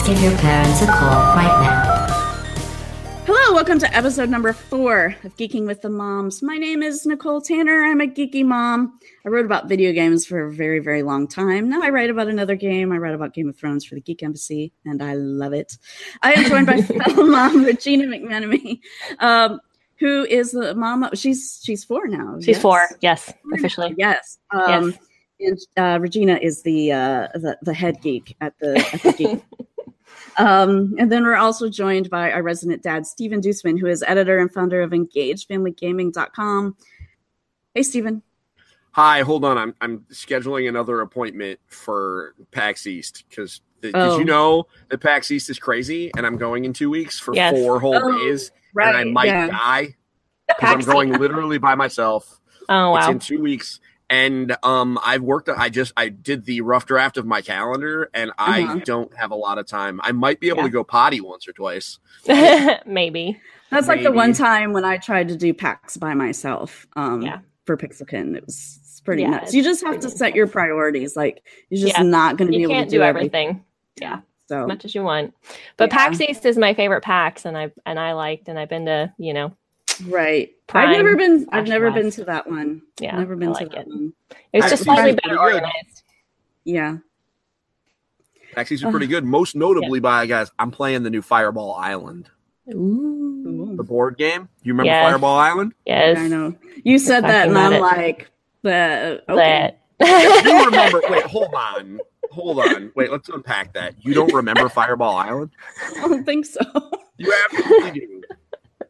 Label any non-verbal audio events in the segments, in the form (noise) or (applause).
Let's give your parents a call right now. Hello, welcome to episode number four of Geeking with the Moms. My name is Nicole Tanner. I'm a geeky mom. I wrote about video games for a very, very long time. Now I write about another game. I write about Game of Thrones for the Geek Embassy, and I love it. I am joined by (laughs) fellow mom Regina McMenemy, um, who is the mom. Of, she's she's four now. She's yes? four. Yes, officially. Yes. Um, yes. And uh, Regina is the, uh, the the head geek at the, at the geek (laughs) Um, and then we're also joined by our resident dad, Stephen Dusman, who is editor and founder of EngageFamilyGaming.com. Hey, Stephen. Hi, hold on. I'm I'm scheduling another appointment for PAX East because th- oh. did you oh. know that PAX East is crazy? And I'm going in two weeks for yes. four whole oh, days, right, and I might yeah. die because I'm going literally by myself. Oh wow! It's in two weeks, and um, I've worked. I just I did the rough draft of my calendar, and I uh-huh. don't have a lot of time. I might be able yeah. to go potty once or twice. (laughs) Maybe that's Maybe. like the one time when I tried to do PAX by myself. Um, yeah. for Pixelkin, it was pretty yeah, nuts. You just have to set your priorities. Like you're just yeah. not going to be able to do, do everything. everything. Yeah. So as much as you want, but PAX East is my favorite PAX, and I and I liked, and I've been to you know Right. Prime I've never been. I've never been to that one. Yeah, never been like to that it. one. It was just slightly better organized. Yeah. Actually, it's uh-huh. pretty good. Most notably yeah. by guys, I'm playing the new Fireball Island. Ooh. The board game. You remember yes. Fireball Island? Yes. I know. You said that, and I'm it. like, the okay. That. you remember? (laughs) Wait, hold on. Hold on. Wait, let's unpack that. You don't remember Fireball Island? I don't think so. You absolutely do.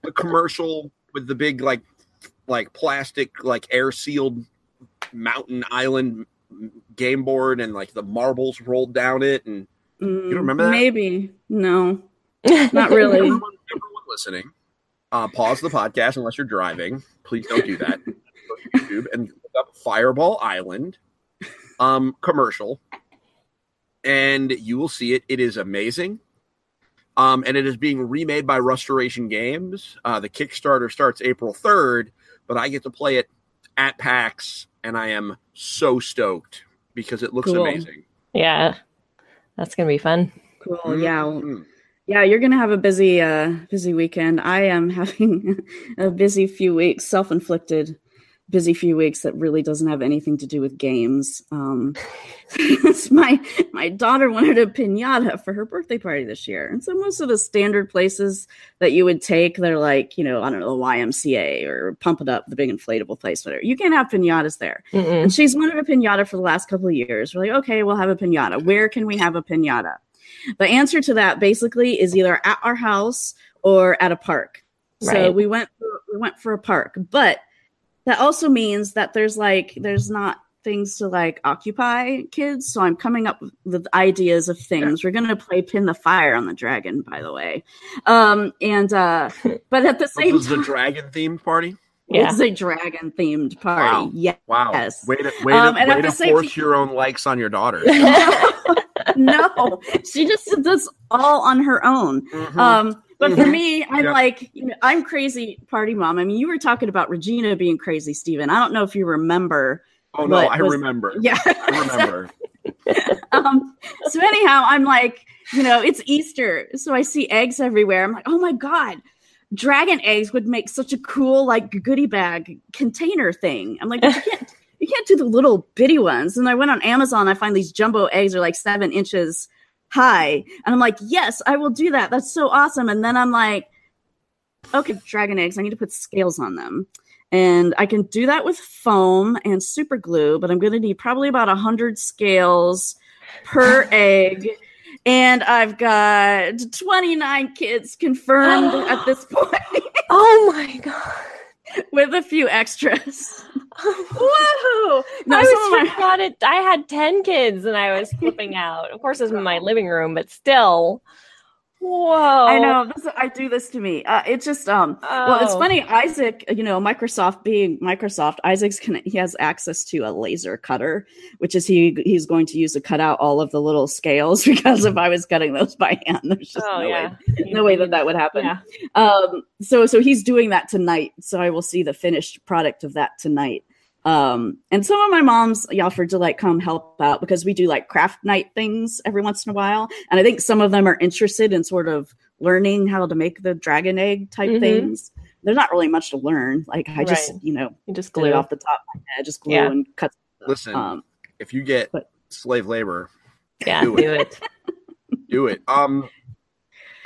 The commercial with the big like like plastic like air sealed mountain island game board and like the marbles rolled down it and mm, you remember that? Maybe. No. (laughs) Not really. everyone, everyone, listening, uh, pause the podcast unless you're driving. Please don't do that. YouTube and look up Fireball Island um commercial and you will see it. It is amazing. Um, and it is being remade by Restoration Games. Uh, the Kickstarter starts April 3rd, but I get to play it at PAX, and I am so stoked because it looks cool. amazing. Yeah, that's gonna be fun. Cool. Mm-hmm. Yeah. Yeah, you're gonna have a busy, uh, busy weekend. I am (laughs) having a busy few weeks, self-inflicted busy few weeks that really doesn't have anything to do with games. Um, (laughs) my my daughter wanted a pinata for her birthday party this year, and so most of the standard places that you would take, they're like, you know, I don't know, the YMCA or Pump It Up, the big inflatable place, whatever. You can't have pinatas there. Mm-mm. And she's wanted a pinata for the last couple of years. We're like, okay, we'll have a pinata. Where can we have a pinata? The answer to that basically is either at our house or at a park. Right. So we went for, we went for a park, but that also means that there's like there's not things to like occupy kids so i'm coming up with ideas of things we're going to play pin the fire on the dragon by the way um and uh but at the (laughs) same time this time the dragon themed party yeah. It's a dragon themed party. Wow. Yes. Wow. Way to, way to, um, way to force your own likes on your daughter. (laughs) (laughs) no, she just did this all on her own. Mm-hmm. Um, but for mm-hmm. me, I'm yeah. like, you know, I'm crazy party mom. I mean, you were talking about Regina being crazy, Stephen. I don't know if you remember. Oh no, I was, remember. (laughs) Yeah, I remember. (laughs) um, so anyhow, I'm like, you know, it's Easter, so I see eggs everywhere. I'm like, oh my god, dragon eggs would make such a cool like goodie bag container thing. I'm like, you can't, you can't do the little bitty ones. And I went on Amazon. I find these jumbo eggs are like seven inches hi. And I'm like, yes, I will do that. That's so awesome. And then I'm like, okay, dragon eggs, I need to put scales on them. And I can do that with foam and super glue, but I'm going to need probably about 100 scales per (laughs) egg. And I've got 29 kids confirmed at this (gasps) point. oh my God. (laughs) with a few extras. (laughs) Whoa! No, I was my-. I had ten kids and I was flipping out. Of course, it was in my living room, but still. Whoa! I know. This, I do this to me. Uh, it's just um. Oh. Well, it's oh. funny. Isaac, you know, Microsoft being Microsoft, Isaac's can he has access to a laser cutter, which is he he's going to use to cut out all of the little scales (laughs) because if I was cutting those by hand, there's just oh, no yeah. way, no way that that would happen. Yeah. Um. So so he's doing that tonight. So I will see the finished product of that tonight. Um, and some of my moms offered to like come help out because we do like craft night things every once in a while. And I think some of them are interested in sort of learning how to make the dragon egg type Mhm. things. There's not really much to learn. Like I just, you know, You just glue glue. off the top of my head, just glue Yeah. and cut. Listen, Um, if you get but- slave labor, Yeah, do do it. it. do it. Um,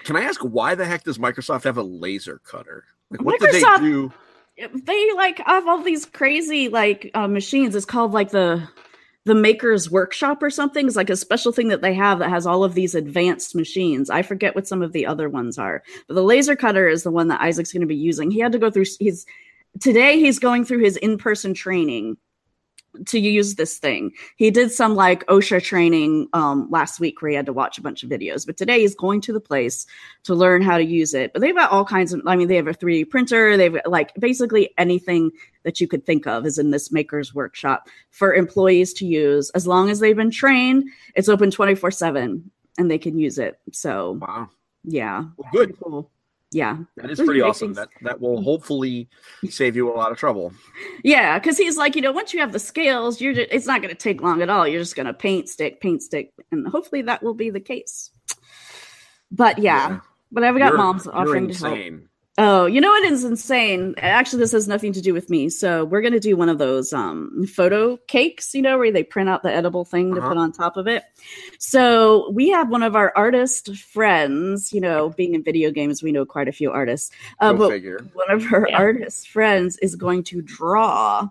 can I ask why the heck does Microsoft have a laser cutter? Like, what did they do? They like have all these crazy like uh, machines. It's called like the the maker's workshop or something. It's like a special thing that they have that has all of these advanced machines. I forget what some of the other ones are, but the laser cutter is the one that Isaac's going to be using. He had to go through. He's today he's going through his in person training to use this thing. He did some like OSHA training um, last week where he had to watch a bunch of videos, but today he's going to the place to learn how to use it. But they've got all kinds of, I mean, they have a 3D printer. They've got, like basically anything that you could think of is in this maker's workshop for employees to use. As long as they've been trained, it's open 24 7 and they can use it. So, Wow, yeah. well, good. Cool. Yeah. That is pretty awesome. That that will hopefully save you a lot of trouble. Yeah, because he's like, you know, once you have the scales, you're just, it's not going to take long at all. You're just going to paint stick, paint stick, and hopefully that will be the case. But yeah, Yeah. but I've got You're- moms offering to help. Insane. Oh, you know what is insane? Actually, this has nothing to do with me. So we're gonna do one of those um photo cakes, you know, where they print out the edible thing to Uh-huh. put on top of it. So we have one of our artist friends, you know, being in video games, we know quite a few artists. Uh, but figure. one of her Yeah. artist friends is going to draw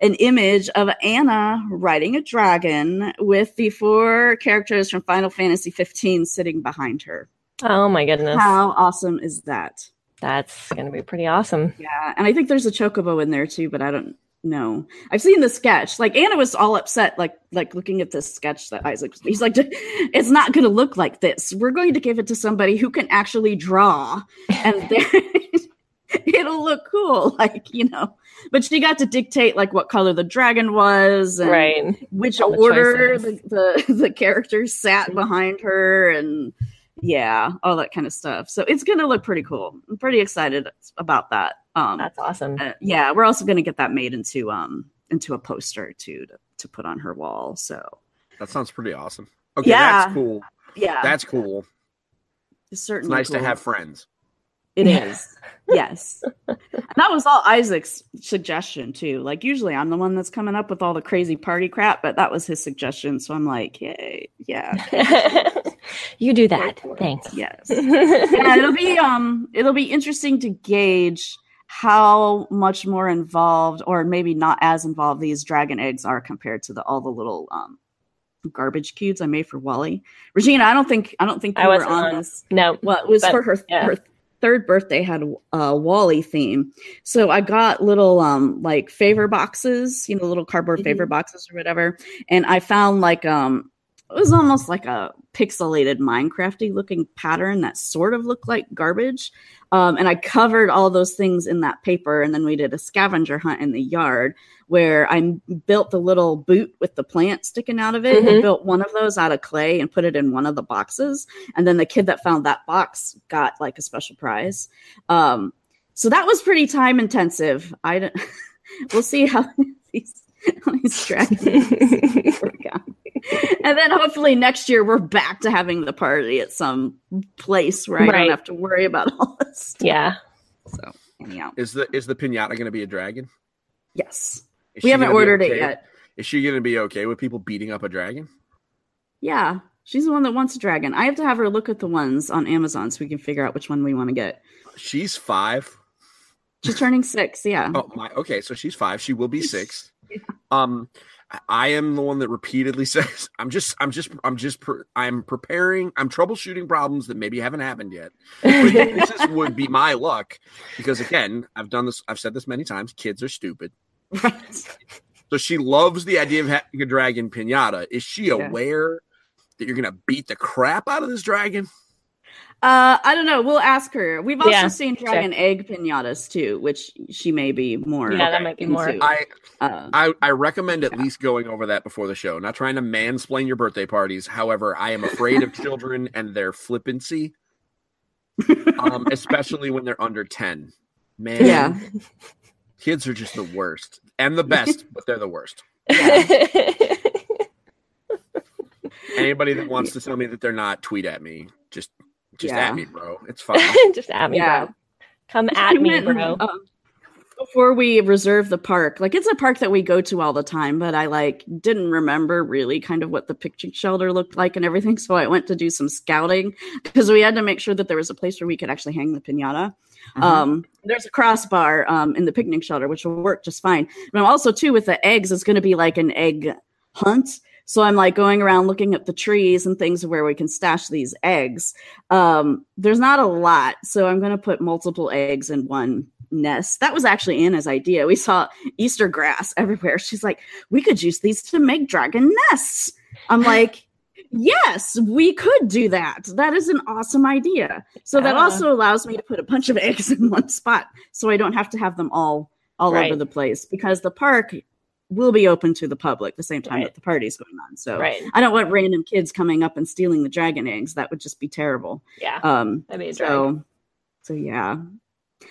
an image of Anna riding a dragon with the four characters from Final Fantasy 15 sitting behind her. Oh my goodness. How awesome is that? That's going to be pretty awesome. Yeah, and I think there's a chocobo in there too, but I don't know. I've seen the sketch. Like Anna was all upset, like like looking at this sketch that Isaac. He's like, (laughs) it's not going to look like this. We're going to give it to somebody who can actually draw, and (laughs) it'll look cool. (laughs) Like you know. But she got to dictate like what color the dragon was, and Right. which All order the, the the characters sat behind her and yeah all that kind of stuff so it's gonna look pretty cool i'm pretty excited about that um That's awesome. uh, yeah we're also gonna get that made into um into a poster too to, to put on her wall so That sounds pretty awesome. Okay, Yeah. that's cool. yeah That's cool. it's It's certainly nice to have friends. It Yeah. is. yes and that was all isaac's suggestion too like usually i'm the one that's coming up with all the crazy party crap but that was his suggestion so i'm like yay yeah (laughs) you do that. Thanks. yes yeah, it'll be um it'll be interesting to gauge how much more involved or maybe not as involved these dragon eggs are compared to the all the little um garbage cubes I made for WALL-E. Regina, I don't think I don't think you I were wasn't on on. this. no. Well, it was But, for her yeah. her third birthday had a WALL-E theme. So I got little um like favor boxes, you know, little cardboard favor Mm-hmm. boxes or whatever. And I found like um it was almost like a pixelated Minecrafty looking pattern that sort of looked like garbage. Um, and I covered all those things in that paper. And then we did a scavenger hunt in the yard where I built the little boot with the plant sticking out of it. I Mhm. built one of those out of clay and put it in one of the boxes. And then the kid that found that box got like a special prize. Um, so that was pretty time intensive. I don't, (laughs) we'll see how (laughs) these, how these (laughs) work out. (laughs) And then hopefully next year we're back to having the party at some place where I Right. don't have to worry about all this. Stuff. yeah. So anyhow, Is the is the pinata going to be a dragon? yes, Is we haven't gonna be ordered it yet. Is she going to be okay with people beating up a dragon? Yeah, she's the one that wants a dragon. I have to have her look at the ones on Amazon so we can figure out which one we want to get. She's five. She's turning six. Yeah. Oh my. Okay, so she's five. She will be six. (laughs) Um, I- am the one that repeatedly (laughs) says, "I'm just, I'm just, I'm just, pre- I'm preparing. I'm troubleshooting problems that maybe haven't happened yet." (laughs) This would be my luck because again, I've done this. I've said this many times. Kids are stupid. So she loves the idea of having a dragon pinata. Is she Yeah. aware that you're going to beat the crap out of this dragon? Uh, I don't know. We'll ask her. We've also Yeah, seen dragon egg pinatas too, which she may be more. Yeah, that might be more. I, Uh, I, I recommend at least going over that before the show. Not trying to mansplain your birthday parties. However, I am afraid of children (laughs) and their flippancy, (laughs) um, especially when they're under ten. Man, yeah. kids are just the worst. and the best, but they're the worst. (laughs) Anybody that wants to tell me that they're not, tweet at me. Just just Yeah. at me, bro. It's (laughs) fine. Just at me, Yeah. bro. Come I at me, went, (laughs) bro. um, before we reserve the park, like it's a park that we go to all the time, but I like didn't remember really kind of what the picnic shelter looked like and everything. (laughs) So I went to do some scouting because we had to make sure that there was a place where we could actually hang the pinata. Mhm. Um, there's a crossbar um, in the picnic shelter, which will work just fine. But also too with the eggs, it's going to be like an egg hunt. So I'm like going around looking at the trees and things where we can stash these eggs. Um, there's not a lot, so I'm going to put multiple eggs in one nest. That was actually Anna's idea. We saw Easter grass everywhere. She's like, we could use these to make dragon nests. I'm (laughs) like, yes, we could do that. That is an awesome idea. So that Ah. also allows me to put a bunch of (laughs) eggs in one spot, so I don't have to have them all all Right. over the place because the park will be open to the public the same time Right. that the party's going on. So Right. I don't want random kids coming up and stealing the dragon eggs. That would just be terrible. Yeah. Um, That'd be drag. so, so yeah.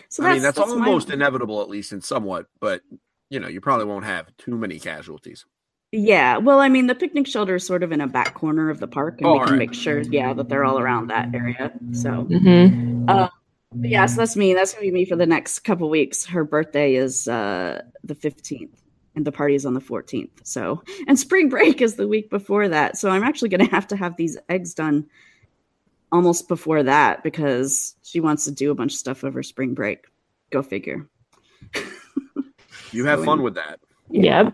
So I mean, that's, my- almost inevitable, at least in somewhat. But you know, you probably won't have too many casualties. Yeah, well, I mean, the picnic shelter is sort of in a back corner of the park, and Oh, we can alright. make sure, yeah, that they're all around that area. So, Mm-hmm. but yeah, so that's me. That's gonna be me for the next couple weeks. Her birthday is uh the fifteenth, and the party is on the fourteenth. So, and spring (laughs) break is the week before that. So, I'm actually gonna have to have these eggs done almost before that because she wants to do a bunch of stuff over spring break. Go figure. (laughs) You have So fun in- with that. Yep.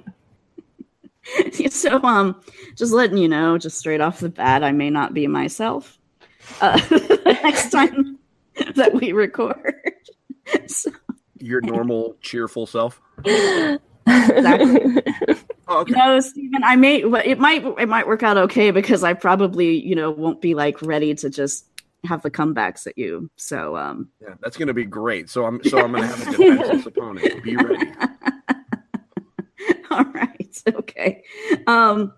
(laughs) so um just letting you know just straight off the bat i may not be myself uh next time that we record so, Your normal cheerful self. Exactly. (laughs) Oh, okay. no stephen i may well, it might it might work out okay because i probably you know won't be like ready to just have the comebacks at you so um Yeah, that's going to be great. So I'm so I'm going to have a (laughs) defenseless opponent. Be ready. (laughs) all right okay um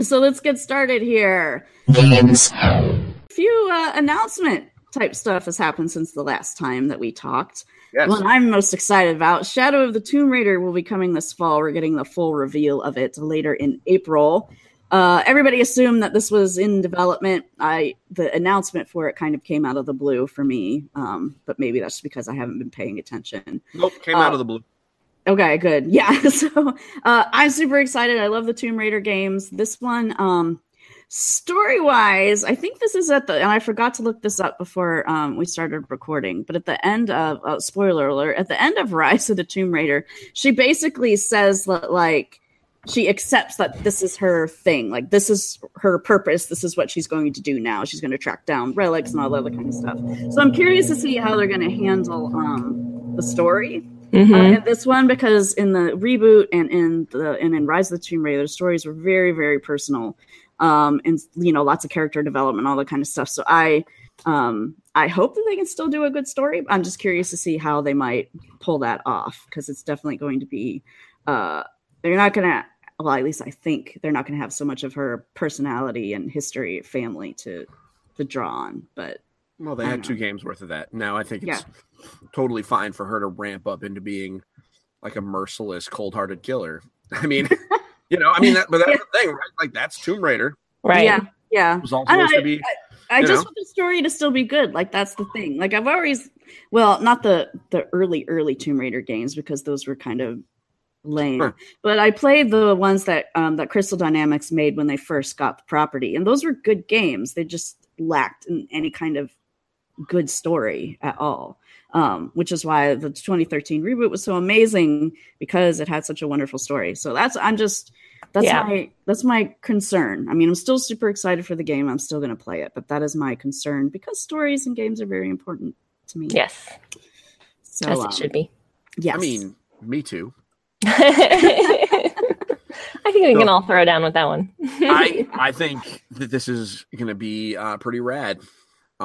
so let's get started here Games. few uh, announcement type stuff has happened since the last time that we talked. Yes. One I'm most excited about Shadow of the Tomb Raider will be coming this fall. We're getting the full reveal of it later in April. Uh, everybody assumed that this was in development. I the announcement for it kind of came out of the blue for me, um, but maybe that's because I haven't been paying attention. Nope, came out Uh, of the blue. Okay, good. (laughs) Yeah. So uh, I'm super excited. I love the Tomb Raider games. This one, um, story wise, I think this is at the, and I forgot to look this up before um, we started recording, but at the end of, uh, spoiler alert, at the end of Rise of the Tomb Raider, she basically says that, like, she accepts that this is her thing. Like, this is her purpose. This is what she's going to do now. She's going to track down relics and all that other kind of stuff. So I'm curious to see how they're going to handle um, the story Mhm. uh, in this one because in the reboot and in the and in Rise of the Tomb Raider, the stories were very very personal, um, and you know lots of character development, all that kind of stuff. So I um, I hope that they can still do a good story. I'm just curious to see how they might pull that off because it's definitely going to be. Uh, they're not gonna. Well, at least I think they're not going to have so much of her personality and history, family to to draw on. But Well, they had two games worth of that. Now I think it's Yeah. totally fine for her to ramp up into being like a merciless, cold-hearted killer. (laughs) I mean, (laughs) you know, I mean, that, but that's Yeah. the thing, right? Like that's Tomb Raider. Right. yeah, yeah, It was all I to be. I you just know? want the story to still be good. Like that's the thing. Like I've always, well, not the the early early Tomb Raider games because those were kind of lame. Sure. But I played the ones that um, that Crystal Dynamics made when they first got the property, and those were good games. They just lacked in any kind of good story at all. Um, which is why the 2013 reboot was so amazing because it had such a wonderful story. So that's I'm just that's Yeah. my that's my concern. I mean, I'm still super excited for the game. I'm still going to play it, but that is my concern because stories and games are very important to me. Yes. So As um, it should be. yes. I mean, me too. (laughs) I think we can all throw down with that one. I (laughs) I think that this is going to be uh, pretty rad.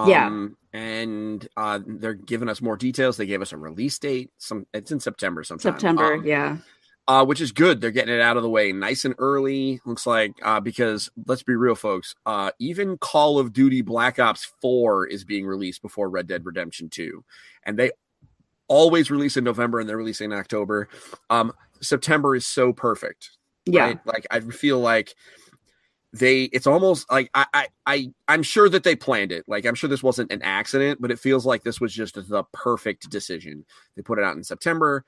Um, Yeah. and uh, they're giving us more details. They gave us a release date. Some it's in September sometime. September. Um, yeah. uh, which is good. They're getting it out of the way nice and early. Looks like uh, because let's be real, folks. Uh, even Call of Duty Black Ops Four is being released before Red Dead Redemption Two, and they always release in November and they're releasing in October. Um, September is so perfect. Yeah. Right? Like I feel like they it's almost like I, I I I'm sure that they planned it. Like I'm sure this wasn't an accident, but it feels like this was just the perfect decision. They put it out in September.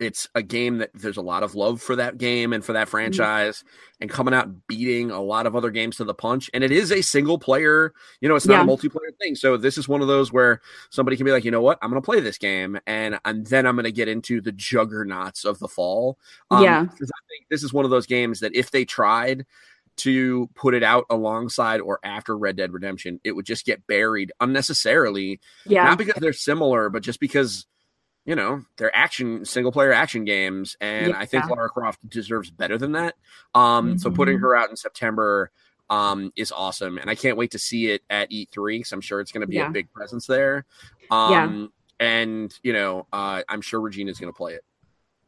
It's a game that there's a lot of love for that game and for that franchise mm-hmm. and coming out beating a lot of other games to the punch. And it is a single player, you know, it's not yeah. a multiplayer thing. So this is one of those where somebody can be like, you know what, I'm going to play this game and, and then I'm going to get into the juggernauts of the fall. Um, yeah. I think this is one of those games that if they tried, to put it out alongside or after Red Dead Redemption, it would just get buried unnecessarily. Yeah. Not because they're similar, but just because, you know, they're action single player action games. And yeah. I think Lara Croft deserves better than that. Um, mm-hmm. so putting her out in September um is awesome. And I can't wait to see it at E3 because I'm sure it's gonna be yeah. a big presence there. Um yeah. and you know, uh I'm sure Regina's gonna play it.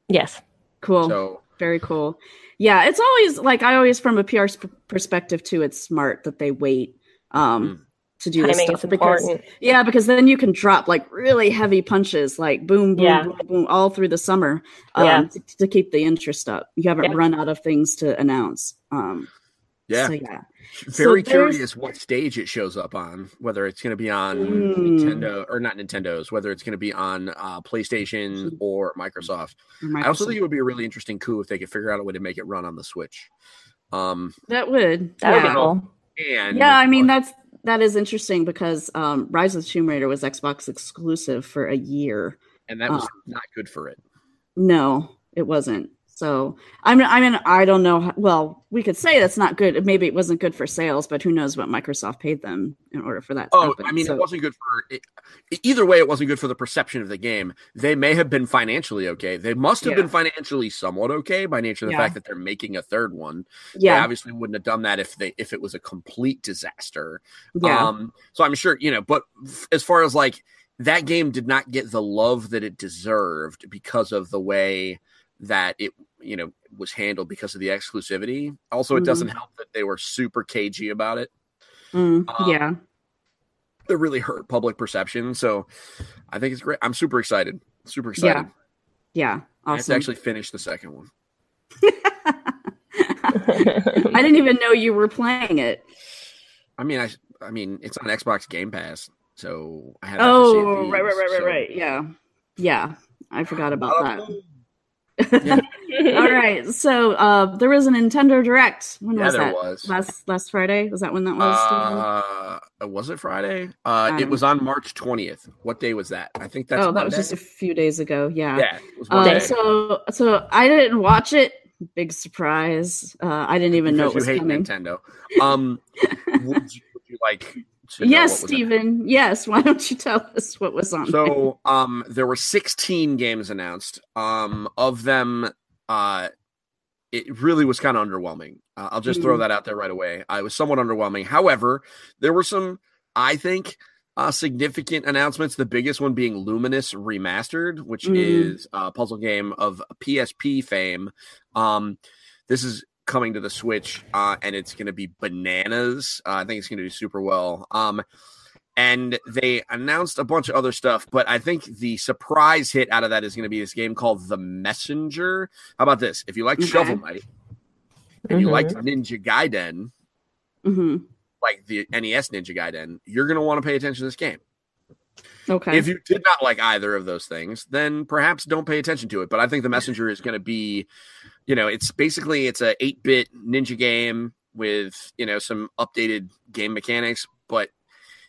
Yes. Cool. So very cool. Yeah, it's always like I always from a PR perspective too. It's smart that they wait um, mm. to do Timing this stuff because yeah, because then you can drop like really heavy punches, like boom, boom, yeah. boom, boom, all through the summer um, yeah. to, to, keep the interest up. You haven't yeah. run out of things to announce. Um, yeah. So, yeah. Very so curious what stage it shows up on, whether it's going to be on mm. Nintendo or not Nintendo's, whether it's going to be on uh, PlayStation or Microsoft. Microsoft. I also think it would be a really interesting coup if they could figure out a way to make it run on the Switch. Um, that would. That yeah. would be cool. And yeah, I mean that's that is interesting because um, Rise of the Tomb Raider was Xbox exclusive for a year, and that was um, not good for it. No, it wasn't. So I mean, I mean, I don't know. How, well, we could say that's not good. Maybe it wasn't good for sales, but who knows what Microsoft paid them in order for that. oh, happen. I mean, so, it wasn't good for it, either way. It wasn't good for the perception of the game. They may have been financially okay. They must have yeah. been financially somewhat okay by nature of the yeah. fact that they're making a third one. Yeah, they obviously wouldn't have done that if they if it was a complete disaster. Yeah. Um, so I'm sure you know, but as far as like that game did not get the love that it deserved because of the way that it you know was handled because of the exclusivity. Also, it mm doesn't help that they were super cagey about it. Mm, um, yeah, it really hurt public perception. So I think it's great. I'm super excited. Super excited. Yeah, yeah, awesome. I have to actually finish the second one. (laughs) I didn't even know you were playing it. I mean, I I mean, it's on Xbox Game Pass, so I have. Oh, right, right, right, right, so. right. Yeah, yeah. I forgot about that. Yeah. (laughs) All right. So uh, there was a Nintendo Direct. When yeah, was there that? was. Last last Friday. Was that when that was? Uh, was it Friday? Uh, it was on March twentieth. What day was that? I think that's. Oh, that was just a few days ago. Yeah. Yeah. Uh, so so I didn't watch it. Big surprise. Uh, I didn't even because know it was you hate coming. Nintendo. Um, would, you, would you like yes, Stephen. Yes. Why don't you tell us what was on? So, there? um, there were 16 games announced. Um, of them, uh, it really was kind of underwhelming. Uh, I'll just mm. throw that out there right away. I was somewhat underwhelming. However, there were some, I think, uh, significant announcements. The biggest one being Lumines Remastered, which mm. is a puzzle game of PSP fame. Um, this is coming to the Switch, uh, and it's going to be bananas. Uh, I think it's going to do super well. Um, and they announced a bunch of other stuff, but I think the surprise hit out of that is going to be this game called The Messenger. How about this? If you like okay. Shovel Knight and mm-hmm. you like Ninja Gaiden, mm-hmm. like the NES Ninja Gaiden, you're going to want to pay attention to this game. Okay. If you did not like either of those things, then perhaps don't pay attention to it. But I think The Messenger is going to be you know, it's basically it's a 8-bit ninja game with, you know, some updated game mechanics, but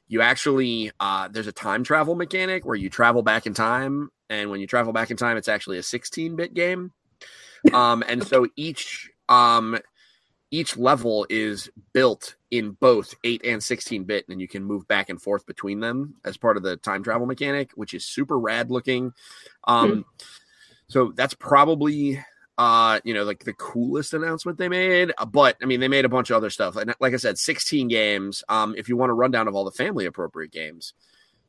you actually uh, there's a time travel mechanic where you travel back in time and when you travel back in time it's actually a 16-bit game. (laughs) Um, and so each um, each level is built in both 8 and 16 bit and you can move back and forth between them as part of the time travel mechanic which is super rad looking um, hmm. so that's probably uh, you know, like the coolest announcement they made. Uh, but I mean, they made a bunch of other stuff. And like I said, 16 games. Um, if you want a rundown of all the family appropriate games,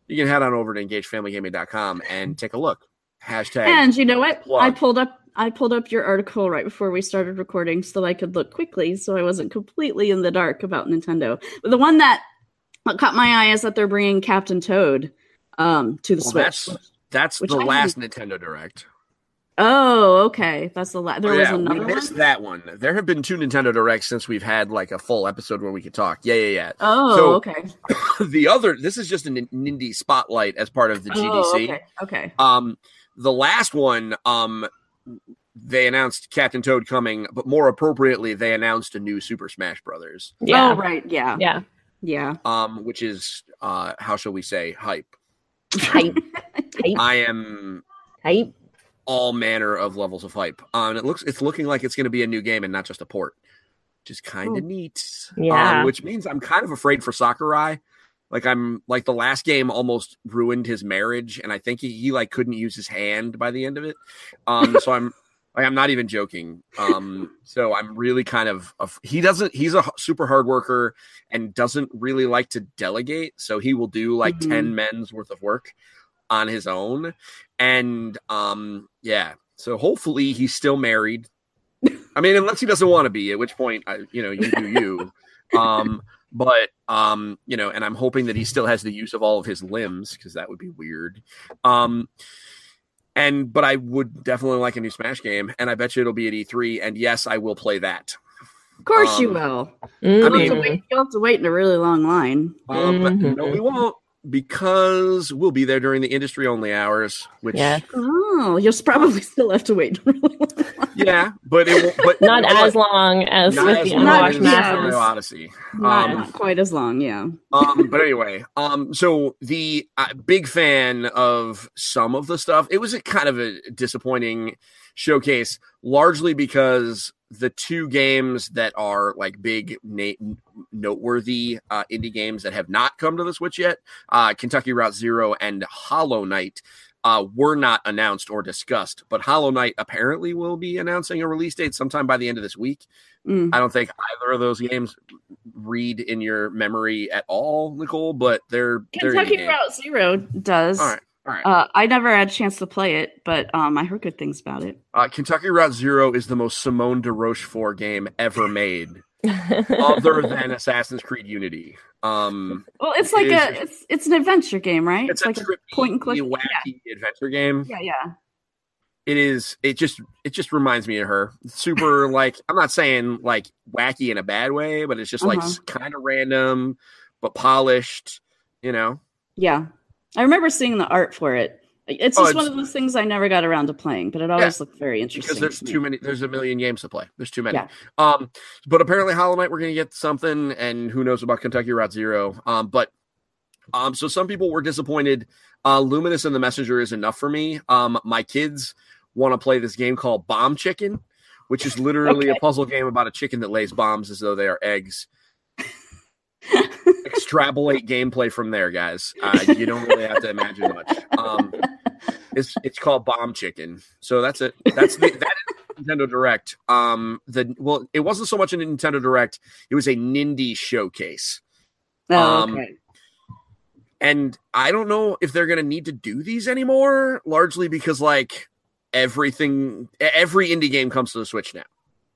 you can head on over to engagefamilygaming.com and take a look. Hashtag. And you know what? Plug. I pulled up I pulled up your article right before we started recording so I could look quickly so I wasn't completely in the dark about Nintendo. But the one that caught my eye is that they're bringing Captain Toad um, to the well, Switch. That's, that's the last Nintendo Direct. Oh, okay. That's the last. There Oh, was another we one. missed that one. There have been two Nintendo Directs since we've had like a full episode where we could talk. Yeah, yeah, yeah. Oh, So- okay. (coughs) the other, this is just an Nindie spotlight as part of the GDC. Oh, okay. Okay. Um, the last one, um, they announced Captain Toad coming, but more appropriately, they announced a new Super Smash Brothers, Yeah. Oh, right. Yeah. Yeah. Yeah. um, which is uh, how shall we say, hype. Hype. Hype. (laughs) I am Hype. All manner of levels of hype. Um, it looks, it's looking like it's going to be a new game and not just a port, which is kind of neat. Yeah. um, which means I'm kind of afraid for Sakurai. Like I'm like the last game almost ruined his marriage, and I think he, he like couldn't use his hand by the end of it. Um, so I'm (laughs) like I'm not even joking. Um, so I'm really kind of of he doesn't he's a super hard worker and doesn't really like to delegate. So he will do like Mhm. ten men's worth of work on his own, and um, yeah. So hopefully he's still married. I mean, unless he doesn't want to be, at which point, I, you know, you do you. (laughs) Um, but um, you know, and I'm hoping that he still has the use of all of his limbs because that would be weird. Um, and but I would definitely like a new Smash game, and I bet you it'll be at E3. And yes, I will play that. Of course you Um, will. Mhm. You'll, have to wait, you'll have to wait in a really long line. Um, but Mhm. no, we won't because we'll be there during the industry only hours. Which Yeah. Oh, you'll probably still have to wait. a (laughs) really long line. yeah, but it won't. But (laughs) Not you know as long as Not with as the long Unwashed as yeah. Mario Odyssey. Not, Um, not quite as long. Yeah. um but (laughs) anyway um so the uh, big fan of some of the stuff it was a kind of a disappointing showcase largely because the two games that are like big na- noteworthy uh, indie games that have not come to the switch yet uh kentucky route zero and hollow knight uh, were not announced or discussed, but Hollow Knight apparently will be announcing a release date sometime by the end of this week. Mm. I don't think either of those games read in your memory at all, Nicole, but they're they're Kentucky. Route Zero does. All right, all right. Uh, I never had a chance to play it, but um, I heard good things about it. Uh, Kentucky Route Zero is the most Simone de Rochefort game ever made, other (laughs) than Assassin's Creed Unity. Um, Well, it's like is- a it's it's an adventure game, right? it's, like a trippy, point and click. wacky adventure game. Yeah, yeah. It is. It just it just reminds me of her. It's super (laughs) like I'm not saying like wacky in a bad way, but it's just like Uh-huh. kind of random, but polished. You know. Yeah. I remember seeing the art for it. It's Oh, just one of those things I never got around to playing, but it always looked very interesting. because there's to too many there's a million games to play. There's too many. Yeah. um but apparently hollow knight we're gonna get something and who knows about kentucky route zero. Um but um so some people were disappointed. Uh Lumines and the messenger is enough for me. Um my kids want to play this game called bomb chicken which is literally a puzzle game about a chicken that lays bombs as though they are eggs (laughs) extrapolate gameplay from there guys uh, you don't really have to imagine much um it's it's called Bomb Chicken. So that's it. That's the, that is Nintendo Direct. Um, the well, it wasn't so much a Nintendo Direct. It was a Nindie showcase, Oh, um, okay. and I don't know if they're gonna need to do these anymore. Largely because like everything, every indie game comes to the Switch now.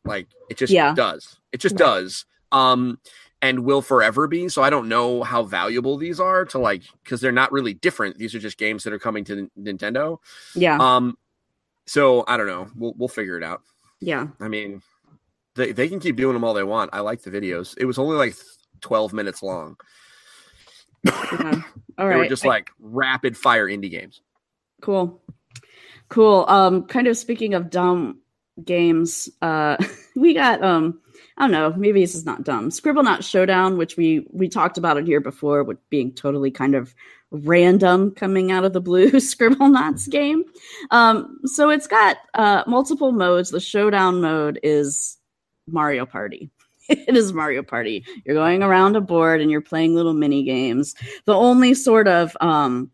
Like it just Yeah. does. It just Right. does. Um, and will forever be. So I don't know how valuable these are to like because they're not really different. These are just games that are coming to Nintendo. Yeah, Um, so I don't know. We'll we'll figure it out. yeah. I mean, they they can keep doing them all they want. I like the videos. It was only like twelve minutes long. (laughs) All they right. were just I- like rapid fire indie games. Cool. Cool. Um kind of speaking of dumb games, uh (laughs) we got um I don't know, maybe this is not dumb. Scribblenauts Showdown, which we we talked about it here before with being totally kind of random coming out of the blue (laughs) Scribblenauts game. Um so it's got uh multiple modes. The showdown mode is Mario Party. (laughs) it is Mario Party. You're going around a board and you're playing little mini games. The only sort of um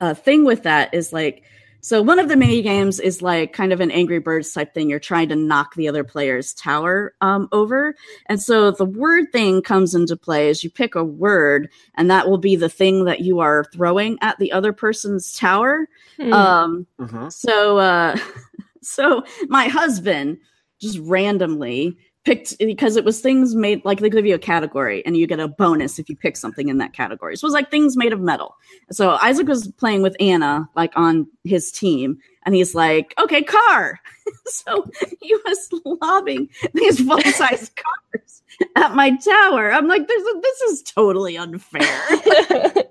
uh, thing with that is like so one of the mini games is like kind of an angry birds type thing you're trying to knock the other player's tower um, over and so the word thing comes into play as you pick a word and that will be the thing that you are throwing at the other person's tower Hmm. um, Mm-hmm. so uh (laughs) so my husband just randomly picked because it was things made like they give you a category and you get a bonus if you pick something in that category. So it was like things made of metal. So Isaac was playing with Anna like on his team and he's like, okay, car. (laughs) so he was lobbing these full size (laughs) cars at my tower. I'm like, this, this is totally unfair. (laughs)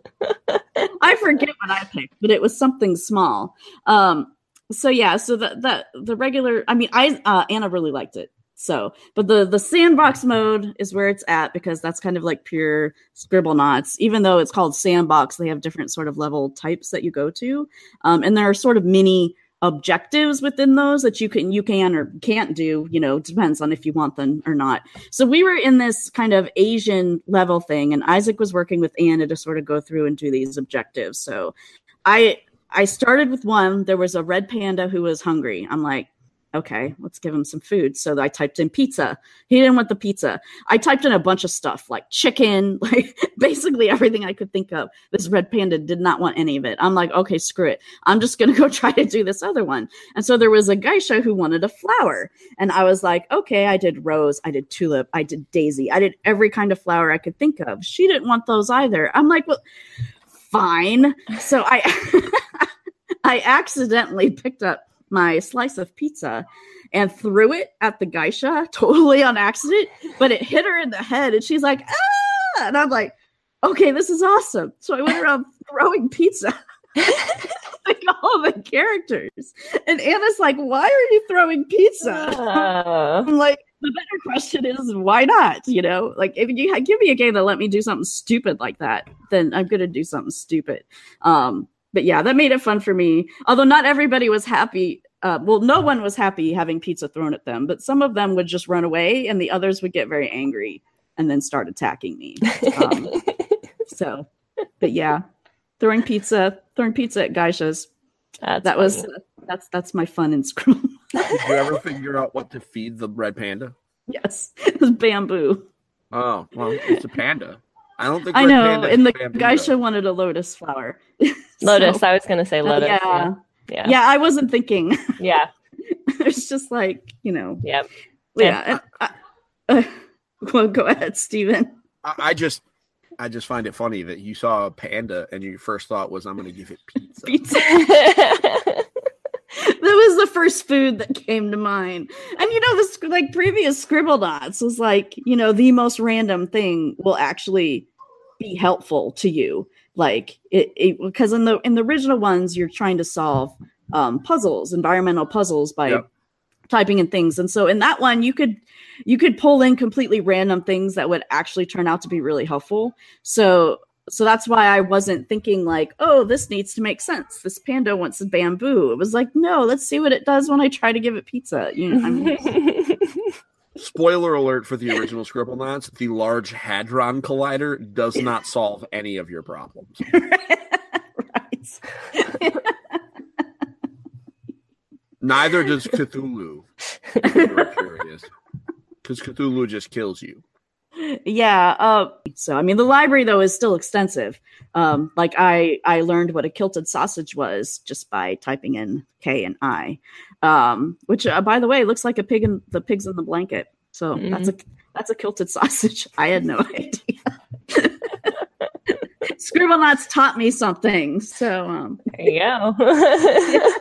I forget what I picked, but it was something small. Um, so yeah, so the the the regular. I mean, I uh, Anna really liked it. So, but the the sandbox mode is where it's at because that's kind of like pure Scribblenauts. Even though it's called sandbox, they have different sort of level types that you go to, um, and there are sort of mini objectives within those that you can you can or can't do you know depends on if you want them or not. So we were in this kind of asian level thing and isaac was working with anna to sort of go through and do these objectives. So i i started with one. There was a red panda who was hungry. I'm like okay, let's give him some food. So I typed in pizza. He didn't want the pizza. I typed in a bunch of stuff like chicken, (laughs) like basically everything I could think of. This red panda did not want any of it. I'm like, okay, screw it. I'm just going (laughs) to go try to do this other one. And so there was a geisha who wanted a flower. And I was like, okay, I did rose, I did tulip, I did daisy, I did every kind of flower I could think of. She didn't want those either. I'm like, well, fine. So I. (laughs) I accidentally picked up my slice of pizza and threw it at the geisha (laughs) totally on accident, but it hit her in the head and she's like, ah! And I'm like, okay, this is awesome. So I went around (laughs) throwing pizza. (laughs) like all the characters. And Anna's like, why are you throwing pizza? Uh. I'm like, the better question is why not? You know, like if you give me a game that let me do something stupid like that, then I'm gonna do something stupid. Um, but yeah, that made it fun for me. Although not everybody was happy. Uh, well, no one was happy having pizza thrown at them, but some of them would just run away, and the others would get very angry and then start attacking me. Um, (laughs) so, but yeah, throwing pizza, throwing pizza at geishas. That's that funny. was uh, that's that's my fun in Scroll. Did you ever (laughs) figure out what to feed the red panda? Yes, (laughs) it was bamboo. Oh well, it's a panda. I don't think I know. And the geisha wanted a lotus flower. (laughs) lotus. so, I was going to say lotus. Yeah. yeah. yeah. Yeah. I wasn't thinking. (laughs) Yeah. (laughs) it's just like, you know. Yep. Yeah. I, uh, well, go ahead, Stephen. I, I, just. I just find it funny that you saw a panda and your first thought was, "I'm going to give it pizza." Pizza. The first food that came to mind. And you know, this like previous Scribblenauts was like, you know, the most random thing will actually be helpful to you like it because in the in the original ones you're trying to solve um, puzzles environmental puzzles by yep. typing in things and so in that one you could you could pull in completely random things that would actually turn out to be really helpful so so that's why I wasn't thinking like, oh, this needs to make sense. This panda wants a bamboo. It was like, no, let's see what it does when I try to give it pizza. You know, I mean, (laughs) Spoiler alert for the original Scribblenauts: the Large Hadron Collider does not solve any of your problems. (laughs) right. Neither does (laughs) Cthulhu. Because Cthulhu just kills you. Yeah. Uh, so I mean, the library though is still extensive. Um, like I, I learned what a kilted sausage was just by typing in K and I um, which uh, by the way looks like a pig in the pigs in the blanket. So mm-hmm. that's a that's a kilted (laughs) sausage. I had no idea. (laughs) Scribblenauts taught me something. So um, there you go. (laughs)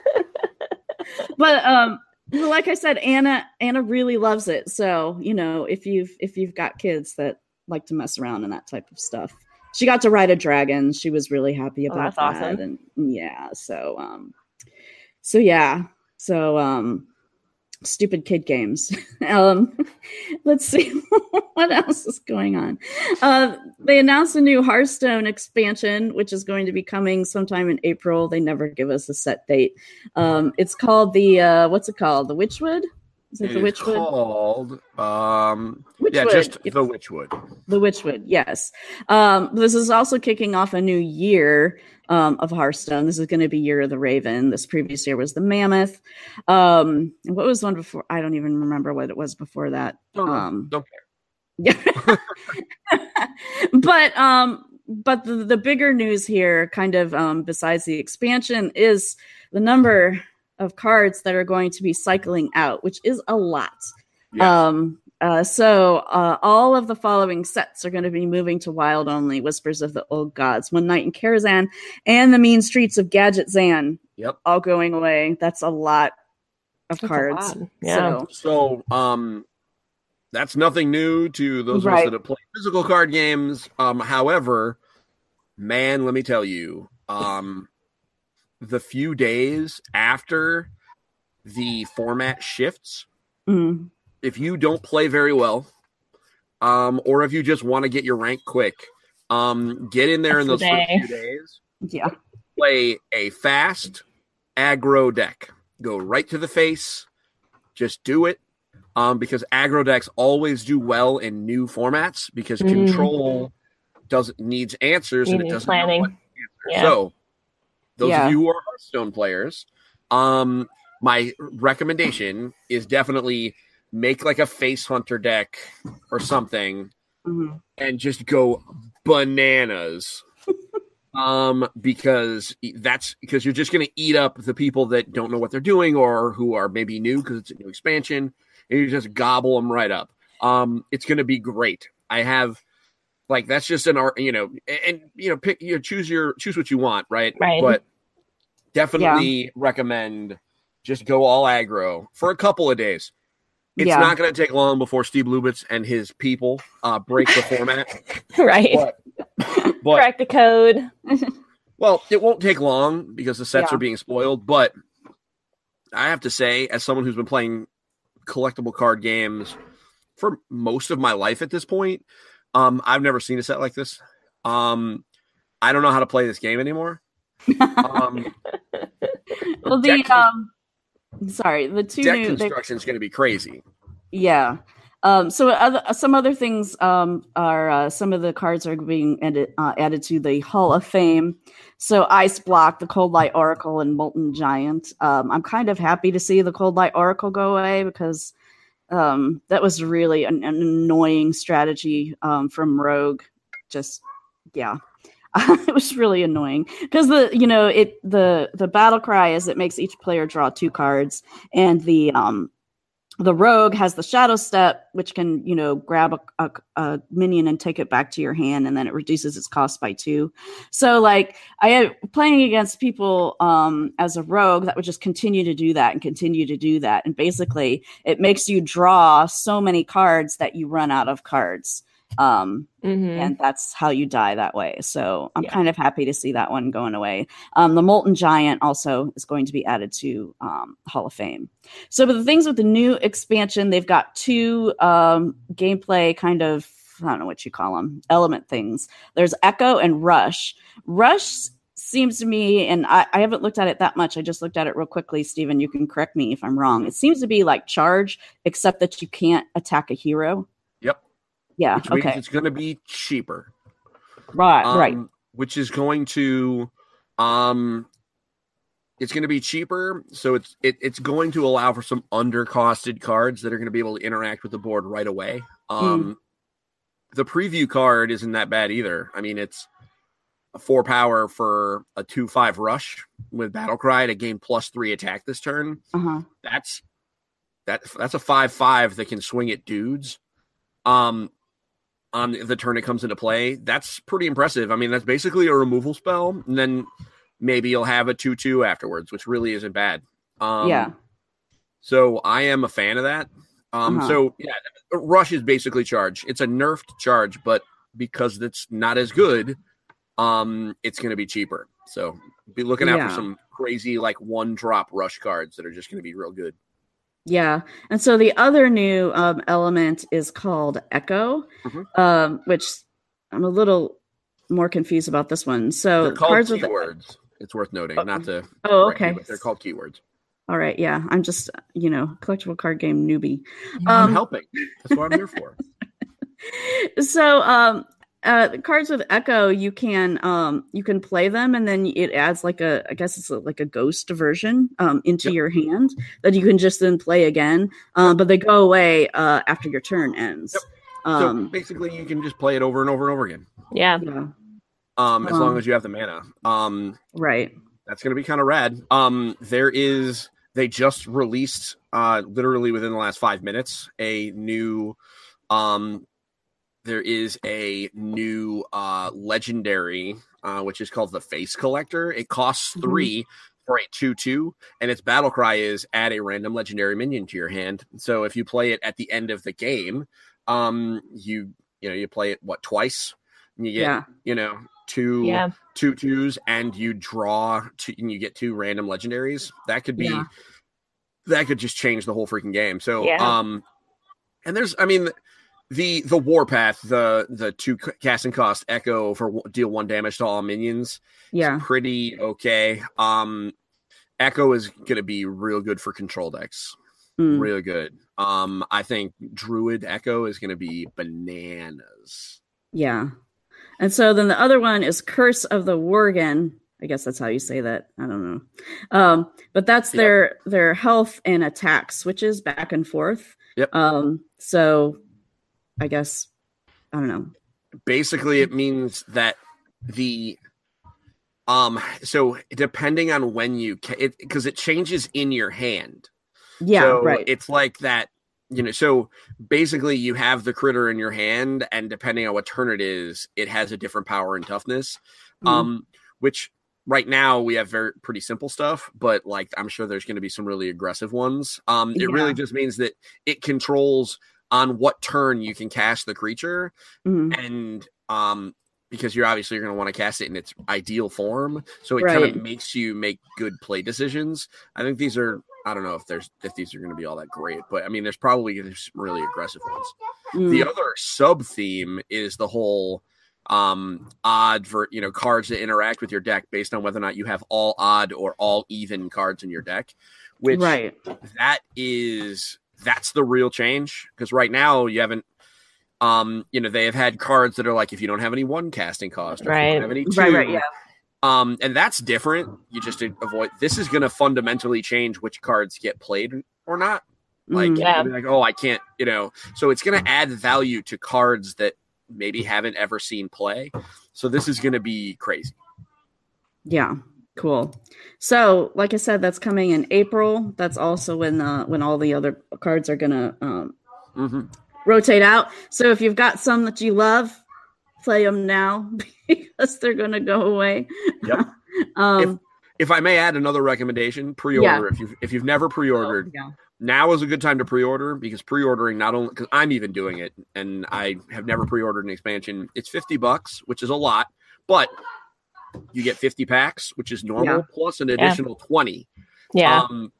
but um, like I said, Anna Anna really loves it. So you know, if you've if you've got kids that like to mess around and that type of stuff, she got to ride a dragon. She was really happy oh, about oh, that. Awesome. And yeah, so um, so yeah, so, um, stupid kid games. (laughs) um, (laughs) let's see (laughs) what else is going on. Uh, they announced a new Hearthstone expansion, which is going to be coming sometime in April. They never give us a set date. Um, it's called the uh, what's it called? The Witchwood. Is it, it the Witchwood? Called um, Witchwood. yeah, just the Witchwood. The Witchwood, yes. Um, this is also kicking off a new year um, of Hearthstone. This is going to be Year of the Raven. This previous year was the Mammoth. Um, what was one before? I don't even remember what it was before that. Don't, um, don't care. Yeah, (laughs) but um, but the, the bigger news here, kind of um, besides the expansion, is the number of cards that are going to be cycling out, which is a lot. Yes. Um, Uh, so uh, all of the following sets are going to be moving to wild only. Whispers of the Old Gods, One Night in Karazhan, and the Mean Streets of Gadgetzan. Yep. All going away. That's a lot of That's cards. lot. Yeah. So So, um, that's nothing new to those of us that have played physical card games. Um, however, man, let me tell you, um, the few days after the format shifts, mm, if you don't play very well, um, or if you just want to get your rank quick, um, get in there in those the first few days. yeah. play a fast aggro deck. Go right to the face. Just do it. Um, because aggro decks always do well in new formats because Mm. control doesn't needs answers and it doesn't know planning. Yeah. So those Yeah. of you who are Hearthstone players, um, my recommendation is definitely make like a face hunter deck or something mhm. and just go bananas. (laughs) um, because that's because you're just going to eat up the people that don't know what they're doing or who are maybe new because it's a new expansion, and you just gobble them right up. Um, it's going to be great. I have like that's just an art, you know, and, you know, pick you know, choose your choose what you want, right? Right. But definitely recommend just go all aggro for a couple of days. It's Yeah. not going to take long before Steve Lubitz and his people uh, break the format. (laughs) right. But, but Crack the code. (laughs) well, it won't take long because the sets Yeah. are being spoiled. But I have to say, as someone who's been playing collectible card games for most of my life at this point, um, I've never seen a set like this. Um, I don't know how to play this game anymore. (laughs) Um, well, the um, sorry, the two deck construction is going to be crazy. Yeah. Um, so other, some other things um, are uh, some of the cards are being added, uh, added to the Hall of Fame. So Ice Block, the Coldlight Oracle, and Molten Giant. Um, I'm kind of happy to see the Coldlight Oracle go away because um, that was really an, an annoying strategy um, from Rogue. Just yeah. (laughs) it was really annoying. Because the you know it the the battle cry is it makes each player draw two cards and the um the rogue has the Shadowstep which can you know grab a, a, a minion and take it back to your hand and then it reduces its cost by two. So like i had playing against people um as a rogue that would just continue to do that and continue to do that and basically it makes you draw so many cards that you run out of cards um hmm and that's how you die that way. So I'm Yeah. kind of happy to see that one going away. Um, the Molten Giant also is going to be added to um, Hall of Fame. So, but the things with the new expansion, they've got two um, gameplay kind of I don't know what you call them element things. There's Echo and Rush. Rush seems to me, and I, I haven't looked at it that much. I just looked at it real quickly. Stephen, you can correct me if I'm wrong. It seems to be like Charge, except that you can't attack a hero. Yep. Yeah. Which means okay. it's going to be cheaper. Right. um, right. which is going to um it's going to be cheaper so it's it, it's going to allow for some undercosted cards that are going to be able to interact with the board right away um the preview card isn't that bad either i mean it's a four power for a two five rush with battle cry to gain plus three attack this turn Uh huh. that's that that's a five five that can swing at dudes um on the turn it comes into play that's pretty impressive i mean that's basically a removal spell and then maybe you'll have a 2-2 afterwards which really isn't bad um yeah. so i am a fan of that um Uh-huh. so yeah rush is basically charge it's a nerfed charge but because it's not as good um it's going to be cheaper so be looking out Yeah. for some crazy like one drop rush cards that are just going to be real good Yeah. And so the other new um, element is called Echo, Mhm. um, which I'm a little more confused about this one. So they're called cards with keywords. It's worth noting, Oh. not to. Oh, you, okay. but they're called keywords. all right, yeah. I'm just you know collectible card game newbie. I'm Um, helping. That's what I'm here for. (laughs) so um uh cards with echo you can um you can play them and then it adds like a i guess it's like a ghost version um into Yep. your hand that you can just then play again um but they go away uh after your turn ends Yep. um so basically, you can just play it over and over and over again. Yeah. yeah Um, as Um, long as you have the mana. Um, right that's going to be kind of rad. Um, there is. They just released uh, literally within the last five minutes, a new um, there is a new uh, legendary, uh, which is called the Face Collector. It costs 3 mm-hmm. for a 2 2, and its battle cry is add a random legendary minion to your hand. So if you play it at the end of the game, um, you you know you play it what twice, and you get yeah. you know two yeah. two twos, and you draw two, and you get two random legendaries. That could be yeah. that could just change the whole freaking game. So um, and there's I mean the the warpath the the two casting cost echo for deal one damage to all minions yeah pretty okay um echo is gonna be real good for control decks mm. real good um i think druid echo is gonna be bananas yeah and so then the other one is curse of the worgen I guess that's how you say that. I don't know. Um, but that's their yep. their health and attack switches back and forth. Yep. Um, so I guess I don't know. Basically, it means that the um so depending on when you it because it changes in your hand. Yeah, so right. It's like that you know so basically you have the critter in your hand and depending on what turn it is it has a different power and toughness mm. um which right now we have very pretty simple stuff but like i'm sure there's going to be some really aggressive ones um it yeah. really just means that it controls on what turn you can cast the creature mm-hmm. and um because you're obviously you're going to want to cast it in its ideal form so it right. kind of makes you make good play decisions i think these are i don't know if there's if these are going to be all that great but i mean there's probably there's really aggressive ones mm. the other sub theme is the whole um odd for you know cards that interact with your deck based on whether or not you have all odd or all even cards in your deck which right that is that's the real change. Because right now you haven't um you know they have had cards that are like if you don't have any one casting cost right. have any two, right right yeah. um and that's different. You just avoid this is going to fundamentally change which cards get played or not. Like mm, yeah. like oh i can't you know. So it's going to add value to cards that maybe haven't ever seen play. So this is going to be crazy. Yeah Cool. So, like I said, that's coming in April. That's also when uh, when all the other cards are gonna um, mm-hmm. rotate out. So, if you've got some that you love, play them now (laughs) because they're gonna go away. Yep. (laughs) um, if, if, I may add another recommendation, pre-order. Yeah. If you if you've never pre-ordered, oh, yeah. now is a good time to pre-order because pre-ordering not only because I'm even doing it and I have never pre-ordered an expansion. It's fifty bucks, which is a lot, but you get 50 packs, which is normal, yeah. plus an additional yeah. 20. Yeah. Um,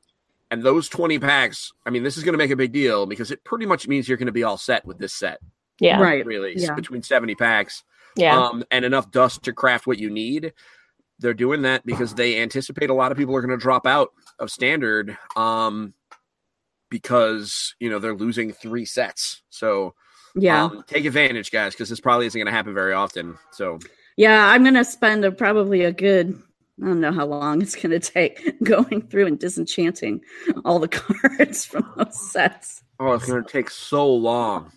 and those 20 packs, I mean, this is going to make a big deal because it pretty much means you're going to be all set with this set. Yeah. Right. Really, yeah. between 70 packs. Yeah. Um, and enough dust to craft what you need. They're doing that because they anticipate a lot of people are going to drop out of standard um, because, you know, they're losing three sets. So, yeah. Um, take advantage, guys, because this probably isn't going to happen very often. So, yeah, I'm gonna spend a, probably a good I don't know how long it's gonna take (laughs) going through and disenchanting all the (laughs) cards from those sets. Oh, it's gonna take so long.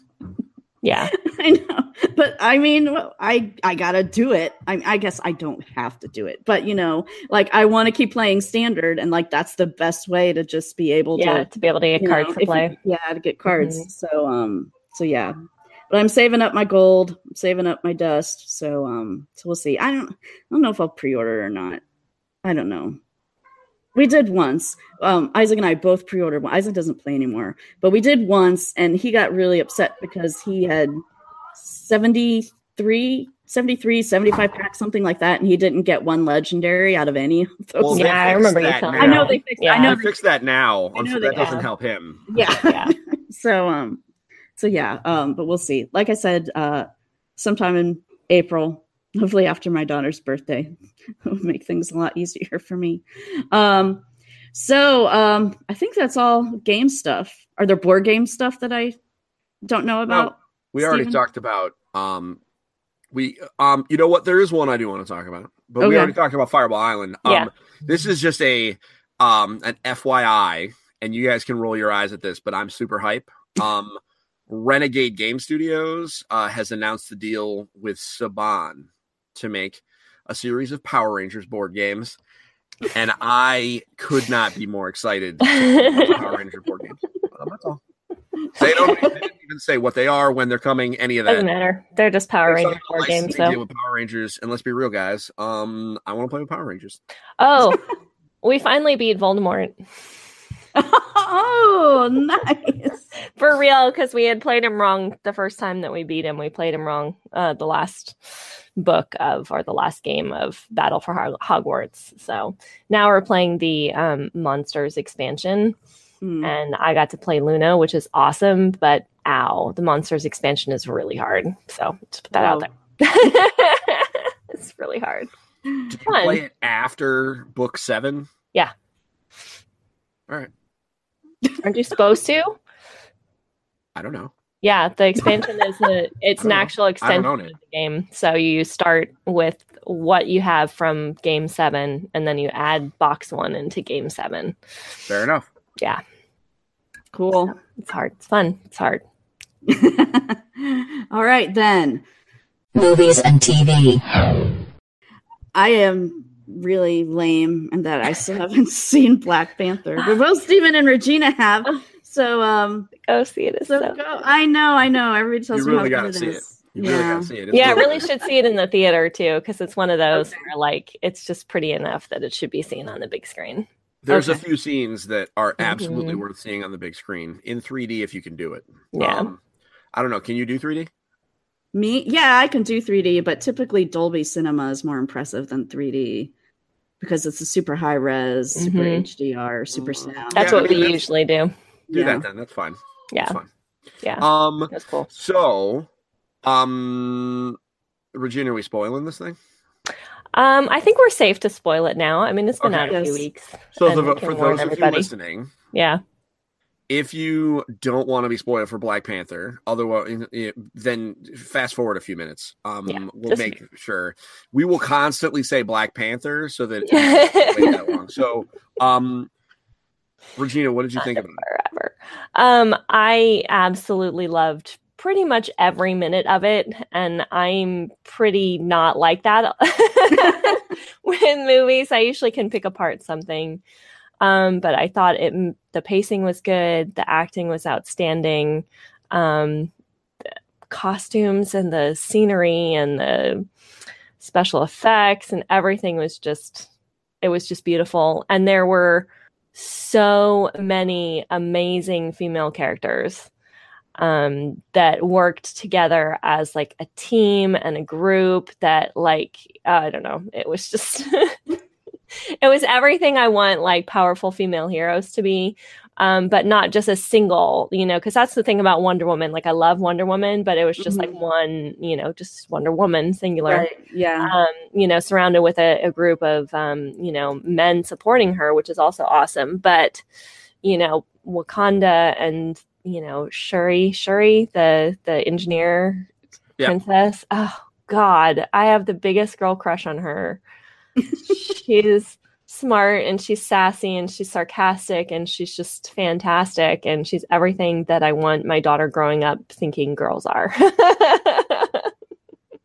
Yeah, (laughs) I know, but I mean, I I gotta do it. I, I guess I don't have to do it, but you know, like I want to keep playing standard, and like that's the best way to just be able yeah, to to be able to get cards know, to play. You, yeah, to get cards. Mm-hmm. So um, so yeah, but I'm saving up my gold, I'm saving up my dust. So um so we'll see. I don't I don't know if I'll pre-order or not. I don't know. We did once. Um, Isaac and I both pre-ordered one. Isaac doesn't play anymore, but we did once and he got really upset because he had 73 73 75 packs something like that and he didn't get one legendary out of any of those well, yeah i remember you telling i know they fixed yeah. i know they fixed that now that yeah. doesn't help him yeah, yeah. (laughs) so um so yeah, um, but we'll see. Like I said, uh, sometime in April, hopefully after my daughter's birthday, (laughs) will make things a lot easier for me. Um, so um, I think that's all game stuff. Are there board game stuff that I don't know about? No, we Steven? already talked about. Um, we um, you know what? There is one I do want to talk about, but okay. we already talked about Fireball Island. Um, yeah. This is just a um an FYI, and you guys can roll your eyes at this, but I'm super hype. Um. Renegade Game Studios uh, has announced the deal with Saban to make a series of Power Rangers board games. and I could not be more excited about Power Ranger board games. Um, that's all. They don't they (laughs) even say what they are, when they're coming, any of that. Doesn't matter. They're just Power It's Ranger not board games, so. with Power Rangers, and let's be real, guys. Um, I want to play with Power Rangers. Oh, we finally beat Voldemort oh, nice. (laughs) for real because we had played him wrong the first time that we beat him. We played him wrong uh, the last book of or the last game of Battle for Hog- Hogwarts. So now we're playing the um, Monsters expansion, Hmm. and I got to play Luna, which is awesome. But ow, the Monsters expansion is really hard. So just put that out there. (laughs) it's really hard. Did you play it after book seven? Yeah. All right. Aren't you supposed to? I don't know. Yeah, the expansion is a (laughs) it's an don't know. actual extension of the game. So you start with what you have from game seven, and then you add box one into game seven. Fair enough. Yeah, Cool. it's hard. It's fun. It's hard. (laughs) All right, then. Movies and TV. I am really lame and that I still haven't (laughs) seen Black Panther. But both Steven and Regina have. (laughs) So um Go see it. It's so so go. I know, I know. Everybody tells You me how gotta good see it it. is. You yeah. really gotta see it. It's yeah, I really really should see it in the theater too, because it's one of those Okay. where like it's just pretty enough that it should be seen on the big screen. There's a few scenes that are absolutely Mhm. worth seeing on the big screen in 3D if you can do it. Yeah. Um, I don't know. Can you do 3D? Me? Yeah, I can do 3D, but typically Dolby Cinema is more impressive than 3D because it's a super high res, super Mhm. HDR, super Mm. sound. That's Yeah, what we that's- usually do. Do Yeah. that then. That's fine. Yeah, That's fine. yeah, Um. that's cool. So, um, Regina, are we spoiling this thing? Um, I think we're safe to spoil it now. I mean, it's been Okay. out a few weeks. So, the, for can warn those of you listening, Yeah. If you don't want to be spoiled for Black Panther, otherwise, eh, then fast forward a few minutes. Um, Yeah, we'll make sure we will constantly say Black Panther so that wait (laughs) that long. So, um, Regina, what did you think of it? forever. Um, I absolutely loved pretty much every minute of it, and I'm pretty not like that (laughs) with movies. I usually can pick apart something, um, but I thought it the pacing was good, the acting was outstanding, um, costumes and the scenery and the special effects and everything was just it was just beautiful, and there were so many amazing female characters um that worked together as like a team and a group that like uh, i don't know it was just (laughs) (laughs) it was everything i want like powerful female heroes to be um but not just a single you know because that's the thing about wonder woman like i love wonder woman but it was just like one you know just wonder woman singular Right. Yeah. um, you know, surrounded with a, a group of, um, you know, men supporting her, which is also awesome. But, you know, Wakanda and, you know, Shuri, Shuri, the, the engineer Yeah. princess. Oh God, I have the biggest girl crush on her. She's smart and she's sassy and she's sarcastic and she's just fantastic. And she's everything that I want my daughter growing up thinking girls are. (laughs)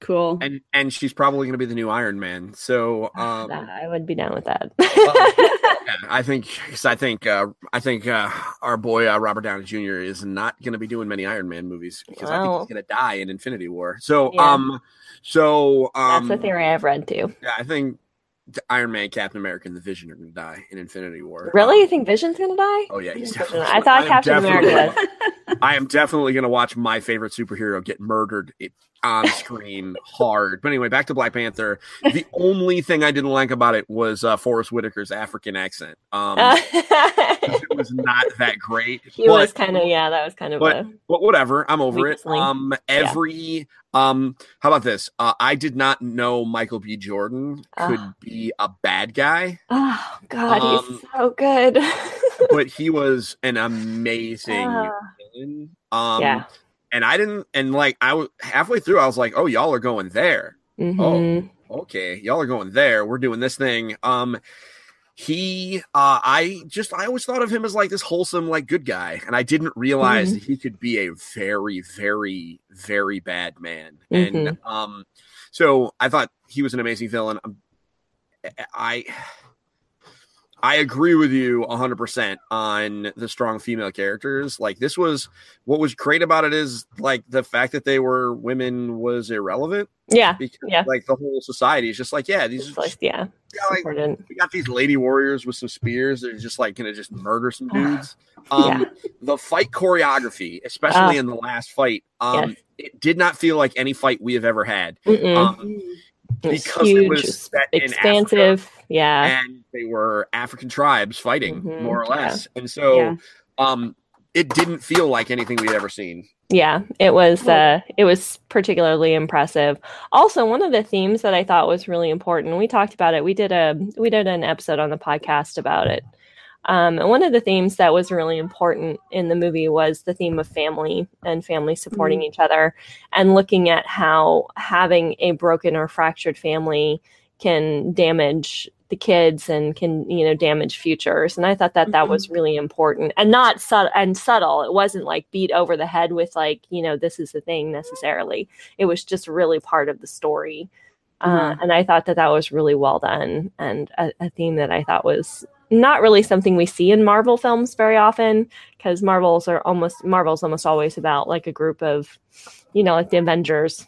Cool. And and she's probably going to be the new Iron Man. So, um, I would be down with that. (laughs) yeah, I think 'cause I think uh, I think uh, our boy uh, Robert Downey Jr. is not going to be doing many Iron Man movies because I think he's going to die in Infinity War. So, Yeah. um, so um, That's um, the theory I've read too. yeah, I think the Iron Man, Captain America, and the Vision are going to die in Infinity War. Really? Um, You think Vision's gonna die? Oh yeah, he's definitely. I thought am Captain America gonna- I am definitely going to watch my favorite superhero get murdered i- on screen hard. But anyway, back to Black Panther. The (laughs) only thing I didn't like about it was uh, Forest Whitaker's African accent. Um, (laughs) it was not that great. he but, was kind of yeah. That was kind of but- a but whatever. I'm over it. Link. Um, every um, how about this? Uh, I did not know Michael B. Jordan could Ah. be a bad guy, oh god, Um, he's so good. but he was an amazing (laughs) villain. Um, yeah. And I didn't, and like I was halfway through, I was like, oh, y'all are going there. Mhm. okay, y'all are going there. We're doing this thing. Um, he, uh, I just, I always thought of him as like this wholesome, like good guy, and I didn't realize Mhm. that he could be a very, very, very bad man. And Mm-hmm. um, so I thought he was an amazing villain. Um, I, I agree with you 100% on the strong female characters. Like this was what was great about it is like the fact that they were women was irrelevant Yeah. because Yeah. like the whole society is just like yeah, these It's are like, yeah. yeah, like, Important. we got these lady warriors with some spears. They're just like gonna just murder some dudes. Um, the fight choreography, especially Ah. in the last fight, um, Yes. it did not feel like any fight we have ever had. Mm-mm. Um, It's because it huge, was set in expansive. Yeah. and they were African tribes fighting, Mhm, more or yeah. less. And so, Yeah. um, it didn't feel like anything we'd ever seen. Yeah, it was uh it was particularly impressive. Also, one of the themes that I thought was really important, we talked about it. We did a we did an episode on the podcast about it. Um, and one of the themes that was really important in the movie was the theme of family and family supporting each other and looking at how having a broken or fractured family can damage the kids and can you know damage futures. And i thought that that was really important and not subtle and subtle. It wasn't like beat over the head with like you know this is the thing necessarily. It was just really part of the story. Uh, Mhm. and i thought that that was really well done and a, a theme that i thought was not really something we see in marvel films very often because marvels are almost marvel's almost always about like a group of you know like the avengers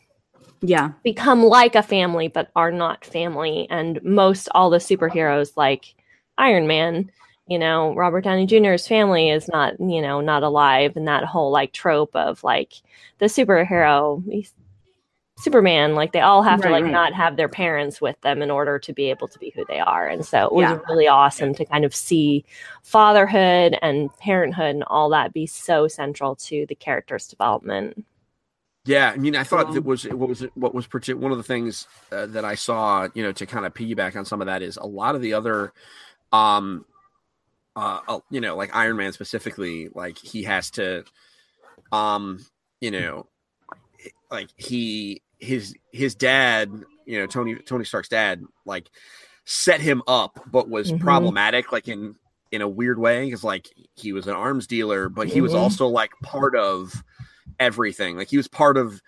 Yeah. become like a family but are not family and most all the superheroes like iron man you know robert downey jr's family is not you know not alive and that whole like trope of like the superhero he's- superman like they all have to like right. not have their parents with them in order to be able to be who they are and so it was Yeah. really awesome to kind of see fatherhood and parenthood and all that be so central to the character's development Yeah, I mean, I thought Wow. that was what was what was partic- one of the things uh, that I saw, you know, to kind of piggyback on some of that is a lot of the other, um, uh, uh, you know, like Iron Man specifically, like he has to, um, you know, like he his his dad, you know, Tony Tony Stark's dad, like set him up, but was Mhm. problematic, like in in a weird way, because like he was an arms dealer, but he was Mhm. also like part of everything. Like he was part of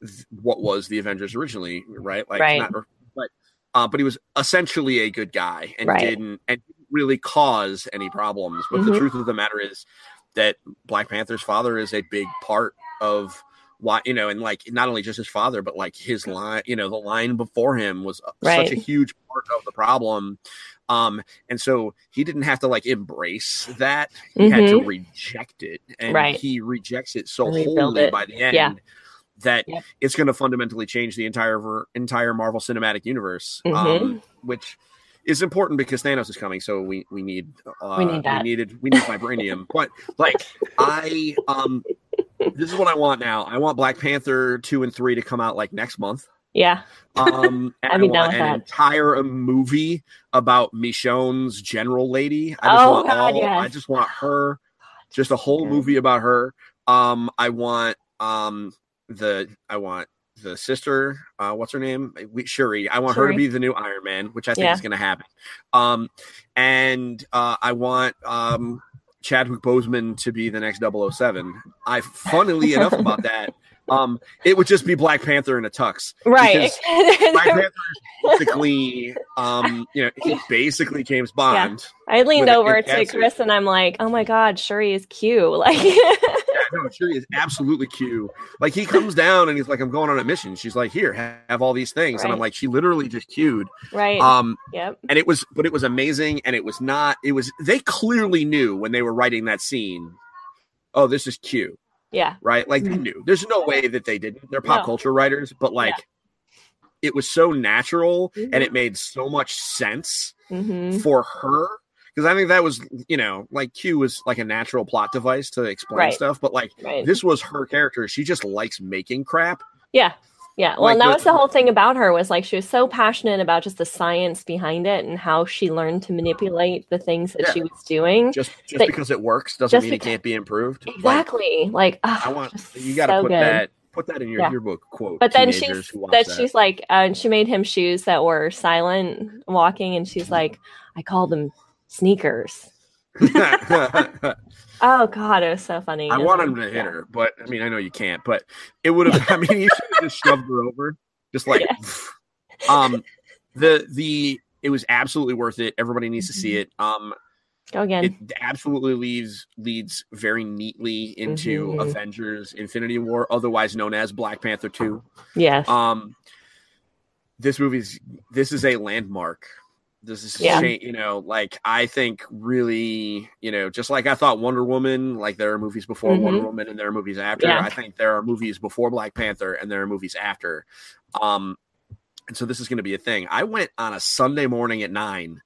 th- what was the Avengers originally, right? Like Right. not but uh, but he was essentially a good guy and Right. didn't and didn't really cause any problems. But the Mhm. truth of the matter is that Black Panther's father is a big part of why you know, and like not only just his father, but like his line, you know, the line before him was uh, such a huge part of the problem. Um, and so he didn't have to like embrace that; he had to reject it, and Mm-hmm. Right. he rejects it so Rebuild wholly it. by the end Yeah. that Yep. it's going to fundamentally change the entire ver- entire Marvel Cinematic Universe, Mhm. um, which is important because Thanos is coming. So we we need uh, We need that. we needed we need vibranium. but like I um, this is what I want now. I want Black Panther two and three to come out like next month. yeah Um, (laughs) and I'd I be down want with an that. entire movie about Michonne's general lady. I just Oh, want God, all. yes. I just want her. Just a whole good. movie about her. Um, I want um the I want the sister. Uh, what's her name? We, Shuri. I want her to be the new Iron Man, which I think Yeah. is going to happen. Um, and uh, I want um Chadwick Boseman to be the next 007. I funnily enough about that. Um, it would just be Black Panther in a tux. right (laughs) Black Panther is basically, um, you know, he's basically James Bond. I leaned over to. Chris and I'm like, "Oh my God, Shuri is cute!" (laughs) Like, Yeah, no, sure, is absolutely cute. Like he comes down and he's like, "I'm going on a mission." She's like, "Here, ha- have all these things," and I'm like, "She literally just queued." right? Um, yep. and it was, but it was amazing, and it was not. It was. They clearly knew when they were writing that scene. Oh, this is cute, Yeah. right? Like they knew. There's no way that they didn't. They're pop No. culture writers, but like. It was so natural Mhm. and it made so much sense hmm for her because I think that was you know like Q was like a natural plot device to explain Right. stuff, but like Right. this was her character. She just likes making crap. Yeah. Yeah. Well, Like and that the- was the whole thing about her was like she was so passionate about just the science behind it and how she learned to manipulate the things that Yeah. she was doing. Just just That- because it works doesn't mean because- it can't be improved. Exactly. Like, ah, I want you got to so put good. that put that in your Yeah. yearbook quote. But then she's that, that. she's like, uh, she made him shoes that were silent walking, and she's like, I call them sneakers. (laughs) Oh God, it was so funny. I want then- him to hit yeah. her, but I mean I know you can't. But it would have. I mean, you should have just shoved her over, just like. Yeah. (laughs) Um, the the it was absolutely worth it. Everybody needs to see it. Um, Go again. it absolutely leads leads very neatly into Mhm. Avengers: Infinity War, otherwise known as Black Panther Two. yes. Um, this movie's this is a landmark. This is Yeah. cha- you know, like I think really, you know, just like I thought Wonder Woman, like there are movies before Mhm. Wonder Woman and there are movies after. Yeah. I think there are movies before Black Panther and there are movies after. Um, and so this is going to be a thing. I went on a Sunday morning at nine,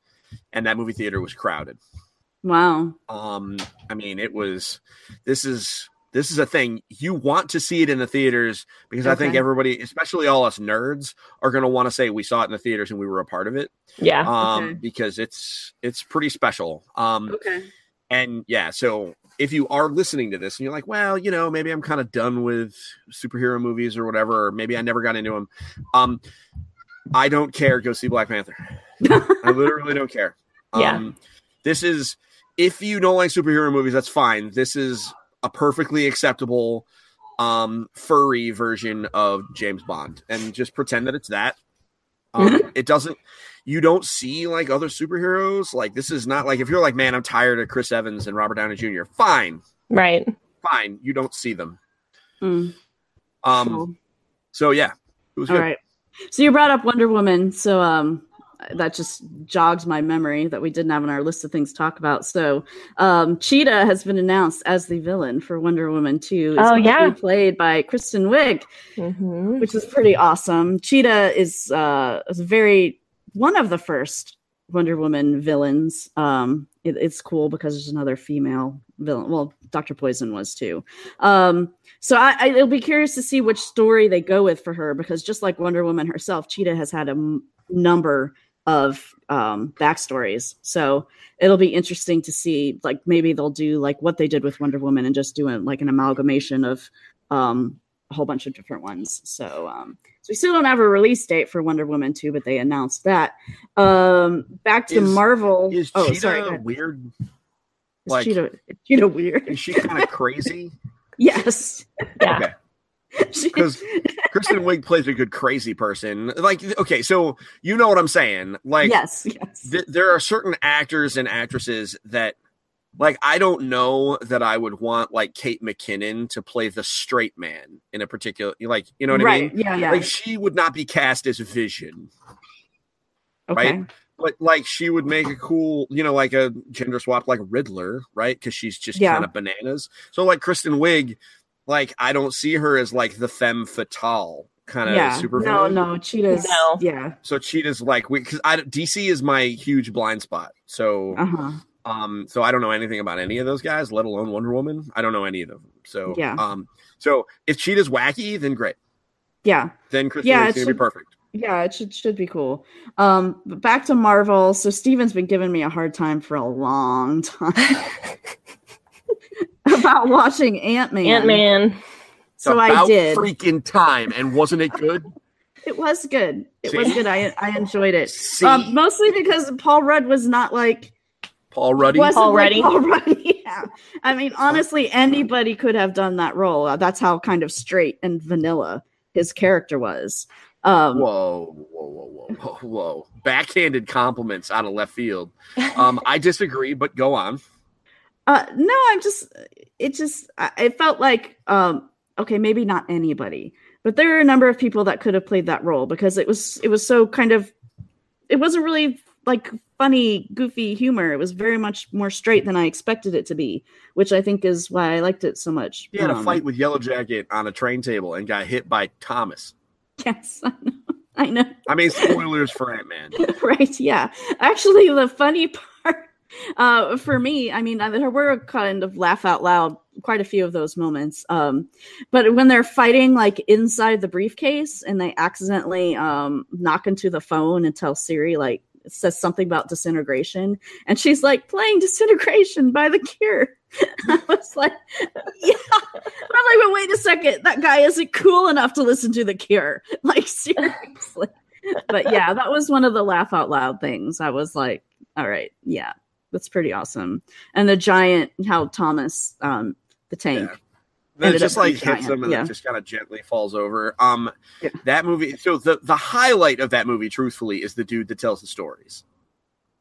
and that movie theater was crowded. Wow. Um, I mean, it was. This is this is a thing you want to see it in the theaters because I think everybody, especially all us nerds, are going to want to say we saw it in the theaters and we were a part of it. yeah. Um, Okay. because it's it's pretty special. Um, Okay. and yeah, so if you are listening to this and you're like, well, you know, maybe I'm kind of done with superhero movies or whatever, or maybe I never got into them. Um, I don't care. Go see Black Panther. I (laughs) literally don't care. Yeah. Um, this is if you don't like superhero movies, that's fine. This is a perfectly acceptable um furry version of James Bond and just pretend that it's that. Um, it doesn't you don't see like other superheroes. Like this is not like if you're like, man, I'm tired of Chris Evans and Robert Downey Jr. Fine, right. fine. You don't see them. Mm, Um cool. so yeah, it was All good. right. So you brought up Wonder Woman, so um that just jogs my memory that we didn't have on our list of things to talk about. So um Cheetah has been announced as the villain for Wonder Woman 2. It's Oh, yeah. played by Kristen Wiig, hmm which is pretty awesome. Cheetah is uh is very one of the first Wonder Woman villains. Um it- it's cool because there's another female villain. Well, Dr. Poison was too. Um so I, I it'll be curious to see which story they go with for her because just like Wonder Woman herself, Cheetah has had a m- number of um backstories. So it'll be interesting to see like maybe they'll do like what they did with Wonder Woman and just do it like an amalgamation of um a whole bunch of different ones. So um so we still don't have a release date for Wonder Woman 2, but they announced that. Um back to Is- Marvel. Is oh, Cheetah sorry. weird? Is like- Cheetah, is Cheetah weird? Is she kind of crazy? (laughs) yes. Yeah. Okay. (laughs) Because Kristen Wiig plays a good crazy person. Like, okay, so you know what I'm saying? Like, yes, yes. th- there are certain actors and actresses that, like, I don't know that I would want like Kate McKinnon to play the straight man in a particular, like, you know what I mean? Yeah, yeah. Like, she would not be cast as Vision, okay. right? but like she would make a cool, you know, like a gender swap, like Riddler, right? Because she's just Yeah. kind of bananas. So like Kristen Wiig, like I don't see her as like the femme fatale kind of yeah. super. No, no, Cheetah's. No. Yeah. So Cheetah's like we because I DC is my huge blind spot. So Uh huh. um, so I don't know anything about any of those guys, let alone Wonder Woman. I don't know any of them. So Yeah. um, so if Cheetah's wacky, then great. Yeah. Then Kristen Yeah, Wiig's it gonna be perfect. Yeah, it should should be cool. Um, but back to Marvel. So Steven's been giving me a hard time for a long time (laughs) (laughs) about watching Ant Man. Ant Man. It's So I did. freaking time, and wasn't it good? (laughs) It was good. It See? was good. I I enjoyed it. See, Um, mostly because Paul Rudd was not like Paul Ruddy. wasn't Paul like Ruddy. Paul Ruddy. (laughs) Yeah. I mean, honestly, anybody could have done that role. Uh, That's how kind of straight and vanilla his character was. Um, Whoa, whoa, whoa, whoa, whoa, whoa! Backhanded compliments out of left field. Um, I disagree, but go on. Uh, no, I'm just. It just. I- It felt like. Um. Okay, maybe not anybody, but there are a number of people that could have played that role because it was. It was so kind of. It wasn't really like funny, goofy humor. It was very much more straight than I expected it to be, which I think is why I liked it so much. He had a Um, fight with Yellowjacket on a train table and got hit by Thomas. Yes, (laughs) I know. I know. I mean, spoilers for Ant Man. (laughs) right yeah actually the funny (laughs) part uh for me i mean there were kind of laugh out loud quite a few of those moments um but when they're fighting like inside the briefcase and they accidentally um knock into the phone and tell siri like says something about disintegration and she's like playing disintegration by the cure. (laughs) I was like (laughs) yeah. I'm like but wait a second. That guy isn't cool enough to listen to the cure. (laughs) Like seriously. But yeah, that was one of the laugh out loud things. I was like, all right, yeah, that's pretty awesome. And the giant, how Thomas, um, the tank, Yeah. That just like hits him and yeah. then just kind of gently falls over. Um, Yeah. that movie. So the the highlight of that movie, truthfully, is the dude that tells the stories.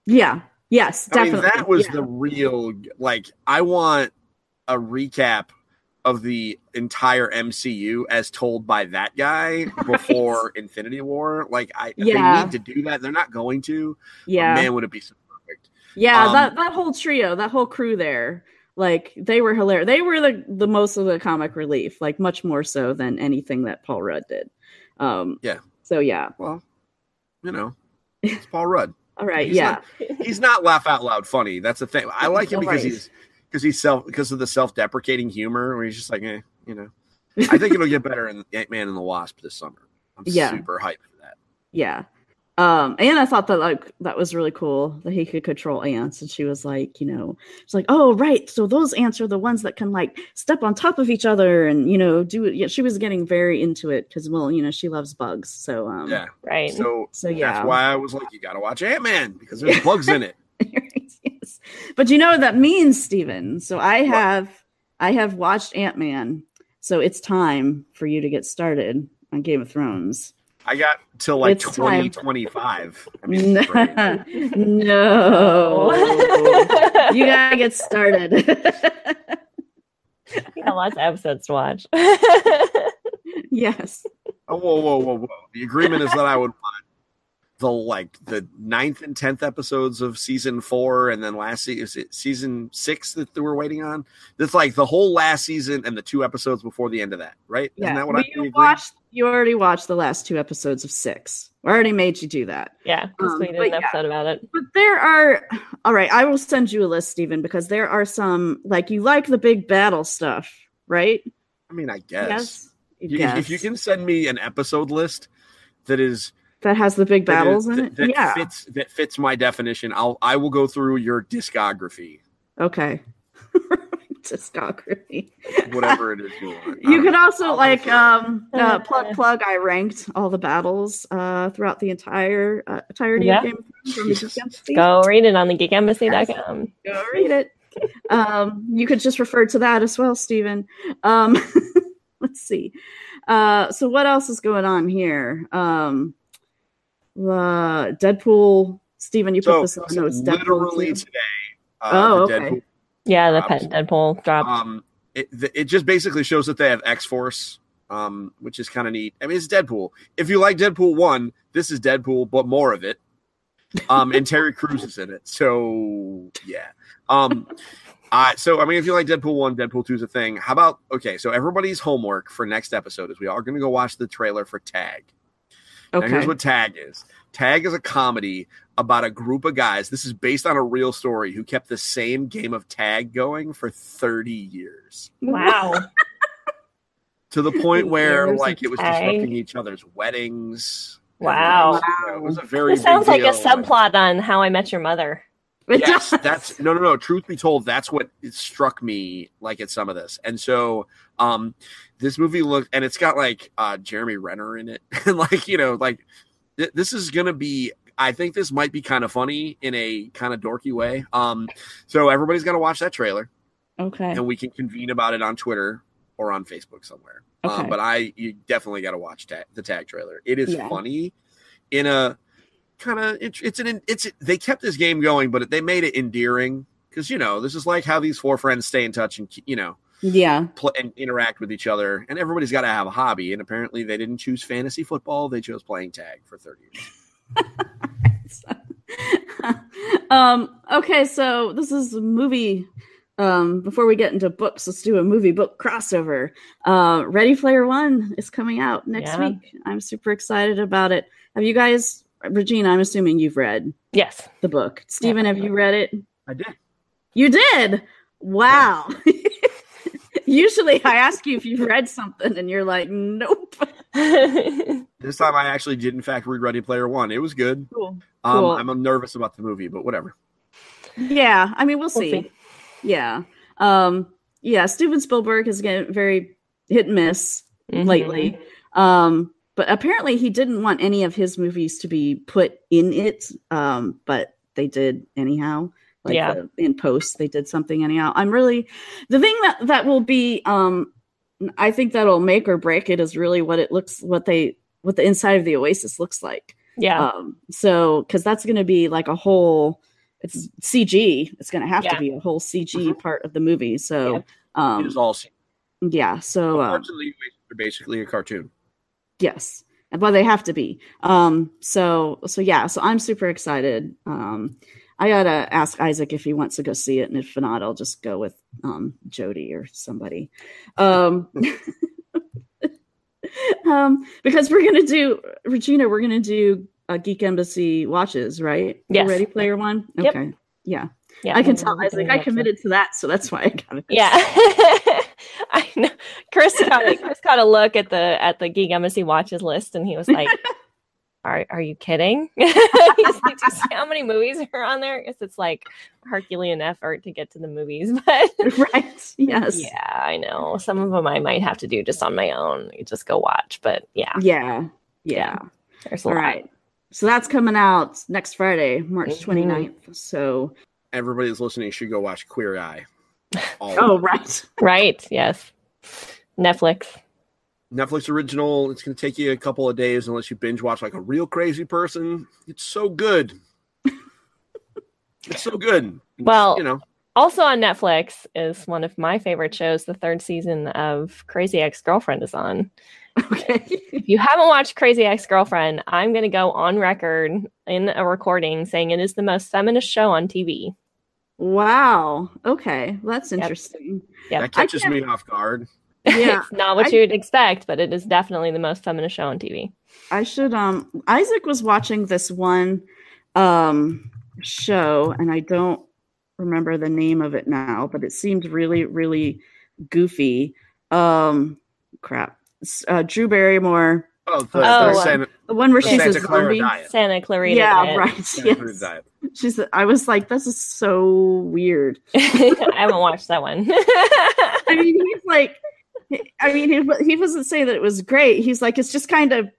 Yeah. Yes, I mean, definitely. that was Yeah. the real like. I want a recap of the entire MCU as told by that guy (laughs) before Infinity War. Like, I Yeah. they need to do that. They're not going to. yeah. man, would it be so? Yeah, Um, that that whole trio, that whole crew there, like they were hilarious. They were the the most of the comic relief, like much more so than anything that Paul Rudd did. Um, Yeah. So yeah. Well, you know, it's Paul Rudd. (laughs) All right. He's yeah. not- (laughs) he's not laugh out loud funny. That's the thing. I like him because Right. he's because he's self because of the self deprecating humor where he's just like, eh, you know. I think it'll get better in Ant Man and the Wasp this summer. I'm (laughs) Yeah. super hyped for that. Yeah. Um, and I thought that like that was really cool that he could control ants. And she was like, you know, she's like, oh right, so those ants are the ones that can like step on top of each other and you know do it. Yeah, she was getting very into it because well, you know, she loves bugs. So um, Yeah. right. So So yeah, that's why I was like, you got to watch Ant Man because there's (laughs) bugs in it. yes. But you know what that means, Steven. So I have I have watched Ant Man. So it's time for you to get started on Game of Thrones. I got till like It's time. 2025. I mean, (laughs) No, no. (laughs) you gotta get started. (laughs) We got lots of episodes to watch. yes. oh, whoa, whoa, whoa, whoa! The agreement is that I would watch the like the ninth and tenth episodes of season four, and then last se- is it season six that we're waiting on. That's like the whole last season and the two episodes before the end of that, right? Isn't Yeah. that what But I you agree? watched you already watched the last two episodes of six. I already made you do that. yeah, because Um, we did but an yeah. episode about it. But there are all right, I will send you a list, Stephen, because there are some like you like the big battle stuff, right? I mean, I guess. Yes. You- If you can send me an episode list that is that has the big that is- battles in it. that yeah. fits that fits my definition, I'll I will go through your discography, Okay. (laughs) Discography. whatever it is you want. (laughs) You Um, could also I'll like um uh, plug plug. I ranked all the battles uh throughout the entire uh, entirety Yeah. of Game of Thrones from the Geek Embassy. Go read it on the geekembassy.com. Go read it. (laughs) Um, you could just refer to that as well, Stephen. Um, let's see. Uh, so what else is going on here? Um, uh, Deadpool. Stephen, you put so, this in the notes. Deadpool literally too. today. Uh, Oh, okay. Deadpool Yeah, the Drops. Deadpool dropped. um it, th- it just basically shows that they have x-force um which is kind of neat i mean it's deadpool if you like deadpool 1 this is deadpool but more of it um and terry Crews is in it so yeah um uh, so i mean if you like deadpool 1 deadpool 2 is a thing how about okay so everybody's homework for next episode is we are going to go watch the trailer for tag now, okay. here's what Tag is. Tag is a comedy about a group of guys. This is based on a real story who kept the same game of tag going for 30 years wow. (laughs) to the point where Years like it was tag. disrupting each other's weddings. Wow. You know, it was a very This sounds big like a subplot on How I Met Your Mother. It yes, does. that's no, no, no. Truth be told, that's what it struck me like at some of this, and so um, this movie looked, and it's got like uh Jeremy Renner in it, (laughs) and like you know, like th- this is gonna be. I think this might be kind of funny in a kind of dorky way. Um, so everybody's gonna watch that trailer, okay. and we can convene about it on Twitter or on Facebook somewhere. Okay. Um, but I, you definitely got to watch ta- the tag trailer. It is Yeah. funny in a kind of it's it's an it's they kept this game going, but they made it endearing because you know this is like how these four friends stay in touch and you know Yeah. play and interact with each other, and everybody's got to have a hobby. And apparently, they didn't choose fantasy football; they chose playing tag for thirty years. (laughs) um, okay, so this is a movie. Um, before we get into books, let's do a movie book crossover. Uh, Ready Player One is coming out next Yeah. week. I'm super excited about it. Have you guys, Regina? I'm assuming you've read Yes. the book. Stephen, have you read it? I did. You did. Wow. (laughs) Usually, I ask you if you've read something, and you're like, "Nope." (laughs) This time, I actually did, in fact, read Ready Player One. It was good. Cool. Um, Cool. I'm nervous about the movie, but whatever. Yeah, I mean, we'll We'll see. see. Yeah. Um, yeah, Steven Spielberg has getting very hit and miss Mhm. lately. Um, but apparently he didn't want any of his movies to be put in it. Um, but they did anyhow. Like Yeah. the- in post, they did something anyhow. I'm really the thing that that will be um I think that'll make or break it is really what it looks what they what the inside of the Oasis looks like. Yeah. Um, so because that's going to be like a whole it's CG. It's going to have Yeah. to be a whole CG Mhm. part of the movie. So it um, is all yeah. So uh, parts of the Oasis are basically a cartoon. Yes. but they have to be. Um, so so yeah, so I'm super excited. Um, I gotta ask Isaac if he wants to go see it, and if not, I'll just go with um Jody or somebody. Um, (laughs) um, because we're gonna do Regina, we're gonna do a Geek Embassy watches, right? Yes. Ready Player One. Yep. Okay. Yeah, yeah. I can tell gonna Isaac. do I that, committed to that, so that's why I got it. Yeah. (laughs) I know. Chris got a, Chris got a look at the at the Geek Embassy watches list, and he was like, (laughs) "Are are you kidding?" (laughs) He's like, "Do you see how many movies are on there?" Because it's like Herculean effort to get to the movies, (laughs) but right. Yes. yeah, I know some of them I might have to do just on my own. You just go watch, but yeah, Yeah. Yeah. there's a All lot. right. So that's coming out next Friday, March Mhm. 29th. So, Everybody that's listening should go watch Queer Eye. Oh, right. Right? Yes. Netflix. Netflix original. It's going to take you a couple of days unless you binge watch like a real crazy person. It's so good. it's so good. Well- you know, Also on Netflix is one of my favorite shows. The third season of Crazy Ex Girlfriend is on. Okay. If you haven't watched Crazy Ex Girlfriend, I'm going to go on record in a recording saying it is the most feminist show on TV. wow. Okay. That's interesting. Yep. that catches me off guard. Yeah. it's not what I- you'd expect, but it is definitely the most feminist show on TV. I should um Isaac was watching this one um show and I don't remember the name of it now, but it seemed really really goofy. Um crap. Uh, Drew Barrymore, Oh, the, Oh, the Santa, the one where the she's a Santa Clara zombie. diet. Santa Clarita. Yeah, Diet. right. Santa Yes. diet. She's I was like this is so weird. (laughs) I haven't watched that one. (laughs) I mean, he's like, I mean, he, he wasn't saying that it was great. He's like, it's just kind of,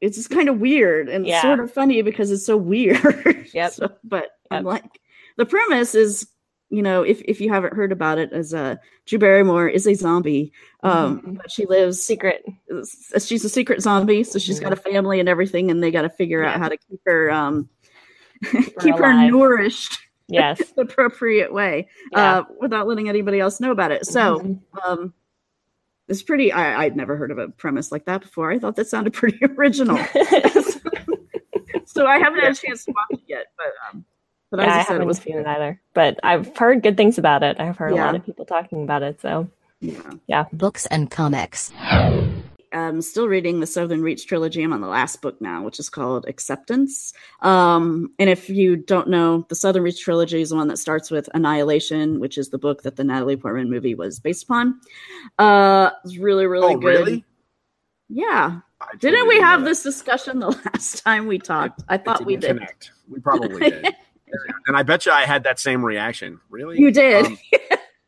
it's just kind of weird and Yeah. sort of funny because it's so weird. (laughs) Yep. So, but I'm like, the premise is, you know, if if you haven't heard about it, as uh, Drew Barrymore is a zombie, um, Mhm. but she lives. Secret. She's a secret zombie, so she's got a family and everything, and they got to figure out how to keep her, um, her keep her (laughs) nourished Yes. (laughs) the appropriate way, Yeah. uh, without letting anybody else know about it. So Mhm. um it's pretty I, i'd never heard of a premise like that before i thought that sounded (laughs) pretty original (laughs) (laughs) so i haven't had a chance to watch it yet but um but Yeah, I i haven't was seen it either, but I've heard good things about it. I've heard a lot of people talking about it. So yeah Books and comics. I'm still reading the southern reach trilogy i'm on the last book now which is called acceptance um and if you don't know the southern reach trilogy is the one that starts with annihilation which is the book that the natalie portman movie was based upon uh it's really really oh, good really? yeah I didn't we have know this discussion the (laughs) last time we talked i that. thought we did Connect. We probably did. (laughs) and I bet you I had that same reaction. Really? You did. Um,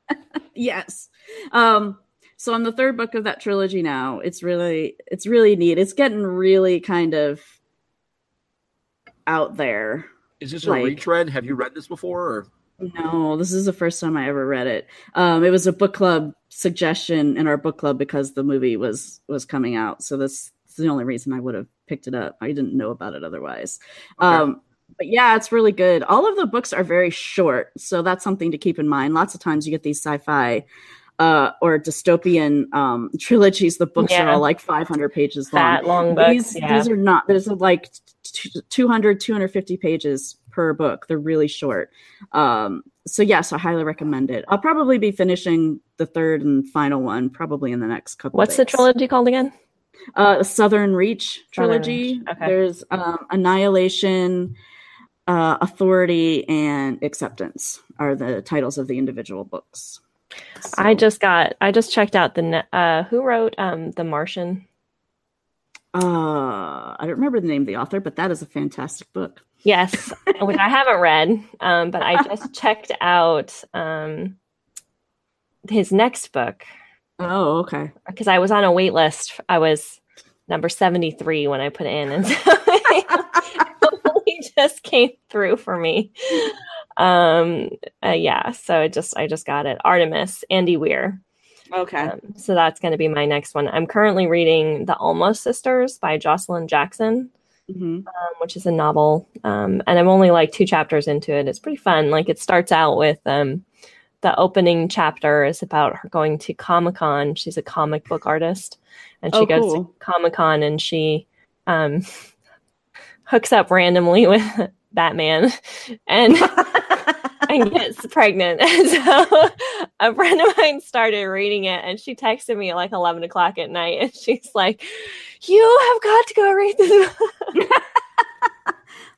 (laughs) yes. Um, so on the third book of that trilogy now, it's really it's really neat. It's getting really kind of out there. is this a Like- retread? Have you read this before? Or? No, this is the first time I ever read it. Um, it was a book club suggestion in our book club because the movie was was coming out. So this is the only reason I would have picked it up. I didn't know about it otherwise. Okay. Um, but yeah, it's really good. All of the books are very short, so that's something to keep in mind. Lots of times you get these sci-fi uh, or dystopian um, (laughs) trilogies. The books are all like 500 pages long. fat long books. These, yeah. these are not. There's like t- 200, 250 pages per book. They're really short. Um, so yes, I highly recommend it. I'll probably be finishing the third and final one probably in the next couple. What's the trilogy called again? Uh, Southern Reach Southern trilogy. Reach, okay. There's um, Annihilation, uh, Authority, and Acceptance are the titles of the individual books. I just got. I just checked out the. Uh, who wrote um the Martian? uh, I don't remember the name of the author, but that is a fantastic book. Yes, (laughs) which I haven't read. Um, but I just (laughs) checked out um his next book Oh, okay. because I was on a wait list. I was number 73 when I put in and so (laughs) it just came through for me. Um uh, yeah, so it just I just got it. Artemis, Andy Weir. Okay. Um, so that's going to be my next one. I'm currently reading The Almost Sisters by Joshilyn Jackson, hmm um, which is a novel. Um, and I'm only like two chapters into it. It's pretty fun. Like it starts out with um, the opening chapter is about her going to Comic Con. She's a comic book artist, and she Oh, goes cool. to Comic Con and she um, (laughs) hooks up randomly with Batman, (laughs) and and gets pregnant. And (laughs) so a friend of mine started reading it and she texted me at like 11 o'clock at night and she's like, You have got to go read this. (laughs)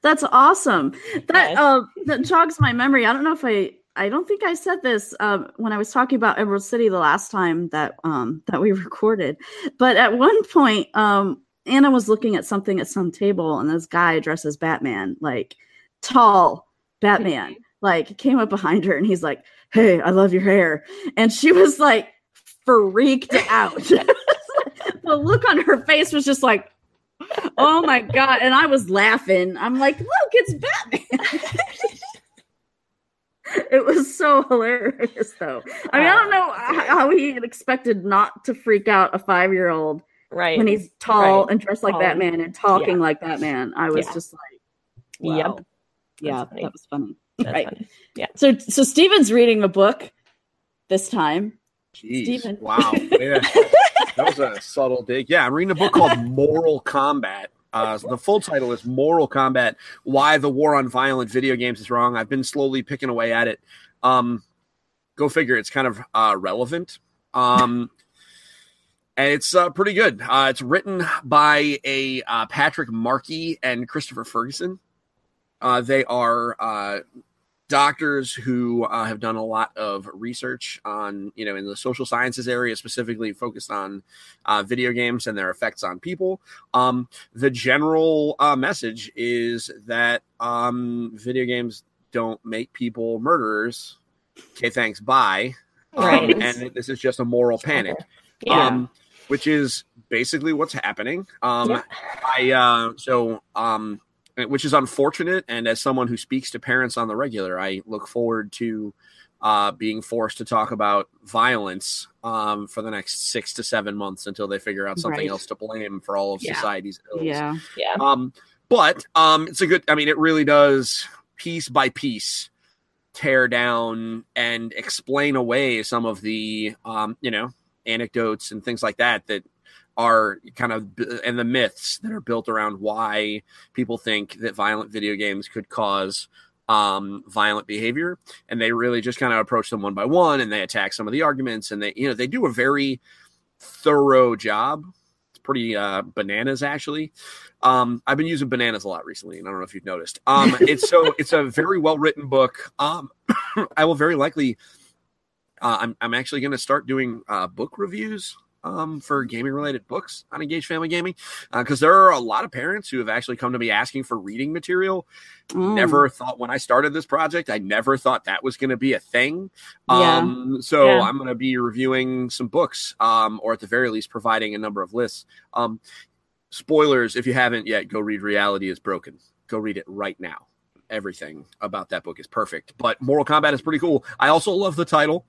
That's awesome. That Yes. uh, that jogs my memory. I don't know if I I don't think I said this um, when I was talking about Emerald City the last time that um, that we recorded. But at one point, um, Anna was looking at something at some table, and this guy dressed as Batman, like tall Batman, (laughs) like came up behind her, and he's like, "Hey, I love your hair," and she was like freaked out. (laughs) the look on her face was just like, oh my god. And i was laughing. I'm like look it's batman. (laughs) It was so hilarious though. I mean i don't know oh, how he expected not to freak out a five-year-old Right. when he's tall Right. and dressed like Tall. batman and talking Yeah. like batman i was Yeah. just like Yep. wow. yeah funny. that was funny That's right. funny. so so steven's reading a book this time Jeez. Steven. Wow. (laughs) Yeah. that was a subtle dig. Yeah, I'm reading a book called Moral Combat. Uh, the full title is Moral Combat Why the War on Violent Video Games is Wrong. I've been slowly picking away at it. Um, go figure, it's kind of uh, relevant. Um, and it's uh, pretty good. Uh, it's written by a uh, Patrick Markey and Christopher Ferguson. Uh, they are uh, doctors who uh, have done a lot of research on, you know, in the social sciences area, specifically focused on uh, video games and their effects on people. Um, the general uh, message is that um, video games don't make people murderers. Okay, thanks. Bye. Um, Right. and this is just a moral panic Yeah. um, which is basically what's happening. Um, Yeah. I uh, so um, which is unfortunate, and as someone who speaks to parents on the regular, I look forward to uh, being forced to talk about violence um, for the next six to seven months until they figure out something Right. else to blame for all of Yeah. society's ills. yeah yeah. Um, but um, it's a good. I mean, it really does piece by piece tear down and explain away some of the um, you know anecdotes and things like that that are kind of and the myths that are built around why people think that violent video games could cause um violent behavior. And they really just kind of approach them one by one and they attack some of the arguments and they you know they do a very thorough job. It's pretty uh bananas actually. Um i've been using bananas a lot recently and i don't know if you've noticed. Um it's so (laughs) it's a very well written book. Um (coughs) i will very likely uh, I'm, I'm actually going to start doing uh, book reviews um, for gaming related books on Engaged Family Gaming because there are a lot of parents who have actually come to me asking for reading material. Mm. Never thought when I started this project, I never thought that was going to be a thing. Yeah. Um, so Yeah. I'm going to be reviewing some books, um, or at the very least, providing a number of lists. Um, spoilers if you haven't yet, go read Reality is Broken. Go read it right now. Everything about that book is perfect. But Moral Combat is pretty cool. I also love the title.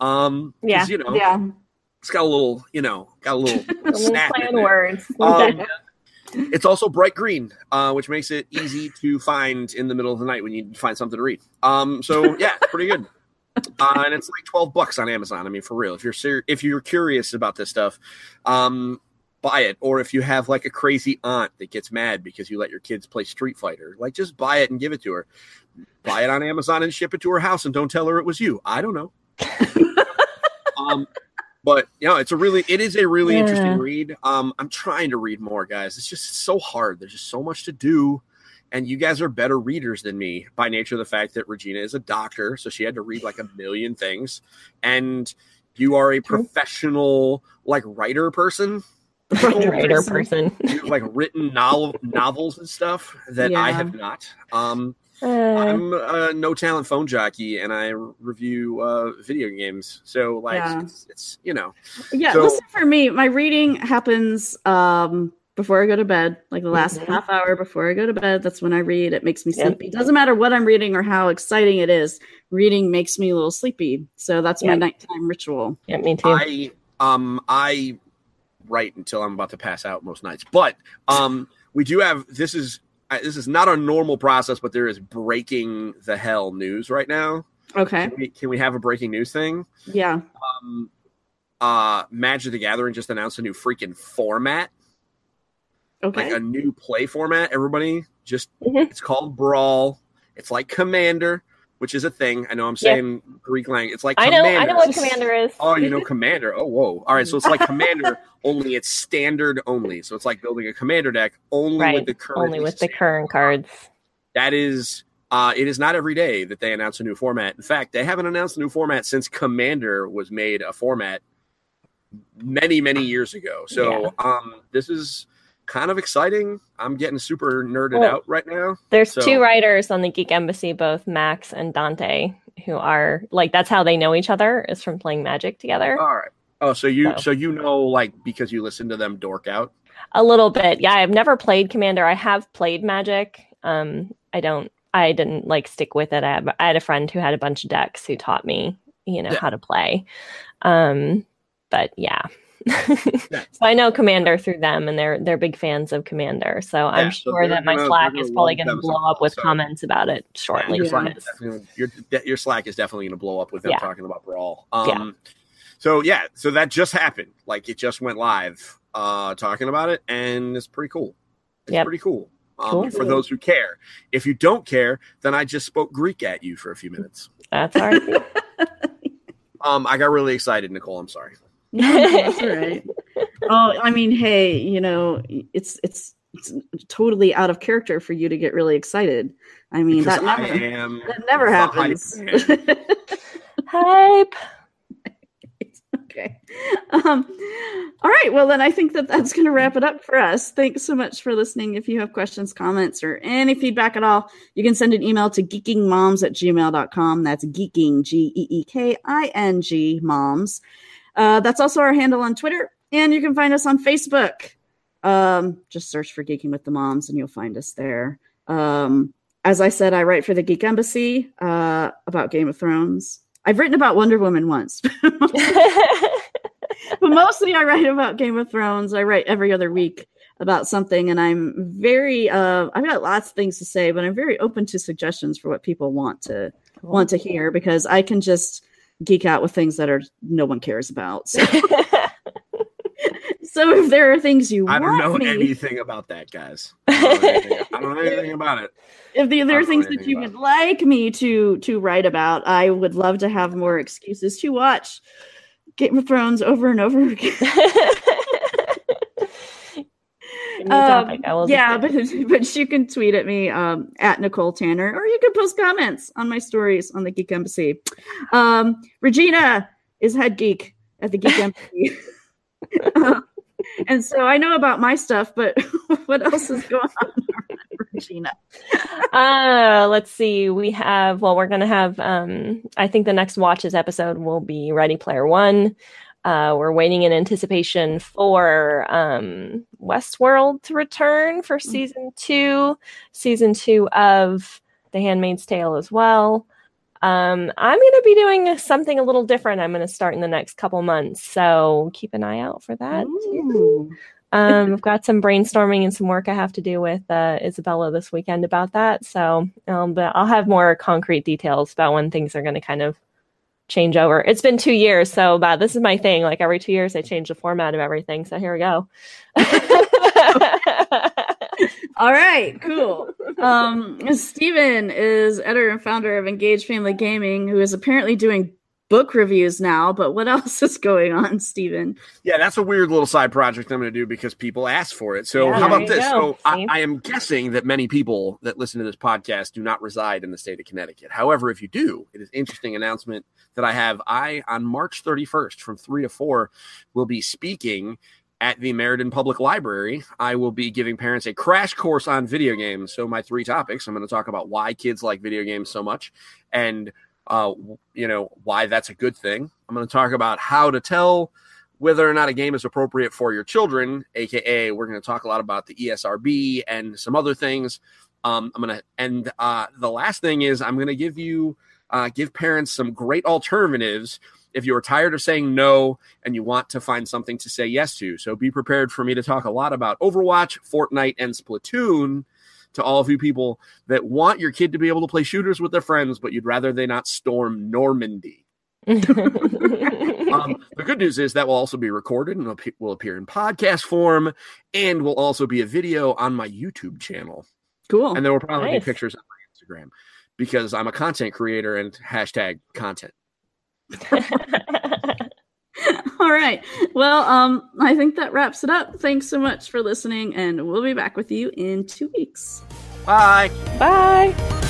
Um, Yeah. you know, yeah it's got a little, you know, got a little, (laughs) A snap in words. Um, it's also bright green, uh, which makes it easy to find in the middle of the night when you find something to read. Um, so yeah, it's pretty good. Uh, and it's like twelve bucks on Amazon. I mean, for real, if you're ser- if you're curious about this stuff, um, buy it. Or if you have like a crazy aunt that gets mad because you let your kids play Street Fighter, like just buy it and give it to her. Buy it on Amazon and ship it to her house, and don't tell her it was you. I don't know. (laughs) um, but you know, it's a really, it is a really Yeah. interesting read. Um, I'm trying to read more, guys. It's just so hard. There's just so much to do. And you guys are better readers than me by nature of the fact that Regina is a doctor, so she had to read like a million things. And you are a professional like writer person. (laughs) writer person. You've (laughs) like written novel novels and stuff that I have not. Um, Uh, I'm a no talent phone jockey and I review uh, video games. So like Yeah. it's, it's you know Yeah, So- listen for me. My reading happens um before I go to bed, like the last Mhm. half hour before I go to bed. That's when I read. It makes me Yep. sleepy. Doesn't matter what I'm reading or how exciting it is. Reading makes me a little sleepy. So that's my nighttime ritual. Yeah, me too. I um I write until I'm about to pass out most nights. But um we do have this is uh, this is not a normal process, but there is breaking the hell news right now. Okay. Can we, can we have a breaking news thing? Yeah. Um, uh, Magic the Gathering just announced a new freaking format, Okay. like a new play format. Everybody, just Mhm. it's called Brawl. It's like Commander, which is a thing. I know I'm saying Greek language. It's like I know. Commander. I know what Commander is. Oh, you know Commander. Oh, whoa. All right, so it's like Commander, (laughs) only it's standard only. So it's like building a Commander deck only right. with the current. Only with the current cards. That is, uh, it is not every day that they announce a new format. In fact, they haven't announced a new format since Commander was made a format many, many years ago. So Yeah. um, this is kind of exciting. I'm getting super nerded Well, out right now. There's So- two writers on the Geek Embassy, both Max and Dante, who are like that's how they know each other is from playing Magic together. All right. Oh, so you So. so you know like because you listen to them dork out. A little bit, yeah. I've never played Commander. I have played Magic. Um, I don't. I didn't like stick with it. I, have, I had a friend who had a bunch of decks who taught me, you know, Yeah. how to play. Um, but yeah. (laughs) so I know Commander through them, and they're they're big fans of Commander. So I'm Yeah, so sure that my gonna- Slack is probably going to blow up with so- comments about it shortly. your, for Slack, is definitely- your, your Slack is definitely going to blow up with them Yeah. talking about Brawl. Um, Yeah. So yeah, so that just happened. Like it just went live, uh, talking about it, and it's pretty cool. It's Yep. pretty cool. Um, Cool. For those who care. If you don't care, then I just spoke Greek at you for a few minutes. That's all right. (laughs) Um, I got really excited, Nicole. I'm sorry. No, no, that's all right. (laughs) Oh, I mean, hey, you know, it's it's it's totally out of character for you to get really excited. I mean, Because that I never am that never happens. hype. (laughs) Hype. okay. Um, all right. Well, then I think that that's going to wrap it up for us. Thanks so much for listening. If you have questions, comments, or any feedback at all, you can send an email to geekingmoms at gmail.com. That's geeking, G E E K I N G, moms. Uh, that's also our handle on Twitter. And you can find us on Facebook. Um, just search for Geeking with the Moms and you'll find us there. Um, as I said, I write for the Geek Embassy uh, about Game of Thrones. I've written about Wonder Woman once, (laughs) but (laughs) mostly I write about Game of Thrones. I write every other week about something, and I'm very uh, I've got lots of things to say, but I'm very open to suggestions for what people want to want to hear because I can just geek out with things that are no one cares about. So, (laughs) (laughs) so if there are things you want, I don't know me, anything about that, guys. I don't know anything, don't know (laughs) anything about it. if the, there are things that you about would like me to to write about, I would love to have more excuses to watch Game of Thrones over and over again. Give me a topic. I will Um, yeah, but (laughs) but you can tweet at me um, at Nicole Tanner, or you can post comments on my stories on the Geek Embassy. Um, Regina is head geek at the Geek (laughs) Embassy, Uh, (laughs) and so I know about my stuff. But what else is going on, Regina? uh let's see we have well we're gonna have um i think the next watches episode will be ready player one uh we're waiting in anticipation for um westworld to return for season two season two of the handmaid's tale as well um i'm gonna be doing something a little different i'm gonna start in the next couple months so keep an eye out for that. Um, I've got some brainstorming and some work I have to do with uh, Isabella this weekend about that. So, um, but I'll have more concrete details about when things are going to kind of change over. It's been two years, so about this is my thing. Like every two years, I change the format of everything. So here we go. (laughs) All right, cool. Um, Steven is editor and founder of Engage Family Gaming, who is apparently doing book reviews now. But what (laughs) else is going on, Steven? Yeah, that's a weird little side project I'm going to do because people ask for it. So Yeah, how about this? go. So I, I am guessing that many people that listen to this podcast do not reside in the state of Connecticut. However, if you do, it is interesting announcement that I have. I on March 31st from three to four will be speaking at the Meriden Public Library. I will be giving parents a crash course on video games. So my three topics, I'm going to talk about why kids like video games so much and uh, you know why that's a good thing. I'm going to talk about how to tell whether or not a game is appropriate for your children, aka we're going to talk a lot about the ESRB and some other things. Um, I'm going to, and uh, the last thing is I'm going to give you, uh, give parents some great alternatives if you're tired of saying no and you want to find something to say yes to. So be prepared for me to talk a lot about Overwatch, Fortnite, and Splatoon to all of you people that want your kid to be able to play shooters with their friends, but you'd rather they not storm Normandy. (laughs) um, the good news is that will also be recorded and will appear in podcast form and will also be a video on my YouTube channel. Cool. And there will probably nice. be pictures on my Instagram because I'm a content creator and hashtag content. (laughs) (laughs) All right. Well, um, I think that wraps it up. Thanks so much for listening, and we'll be back with you in two weeks. Bye. Bye.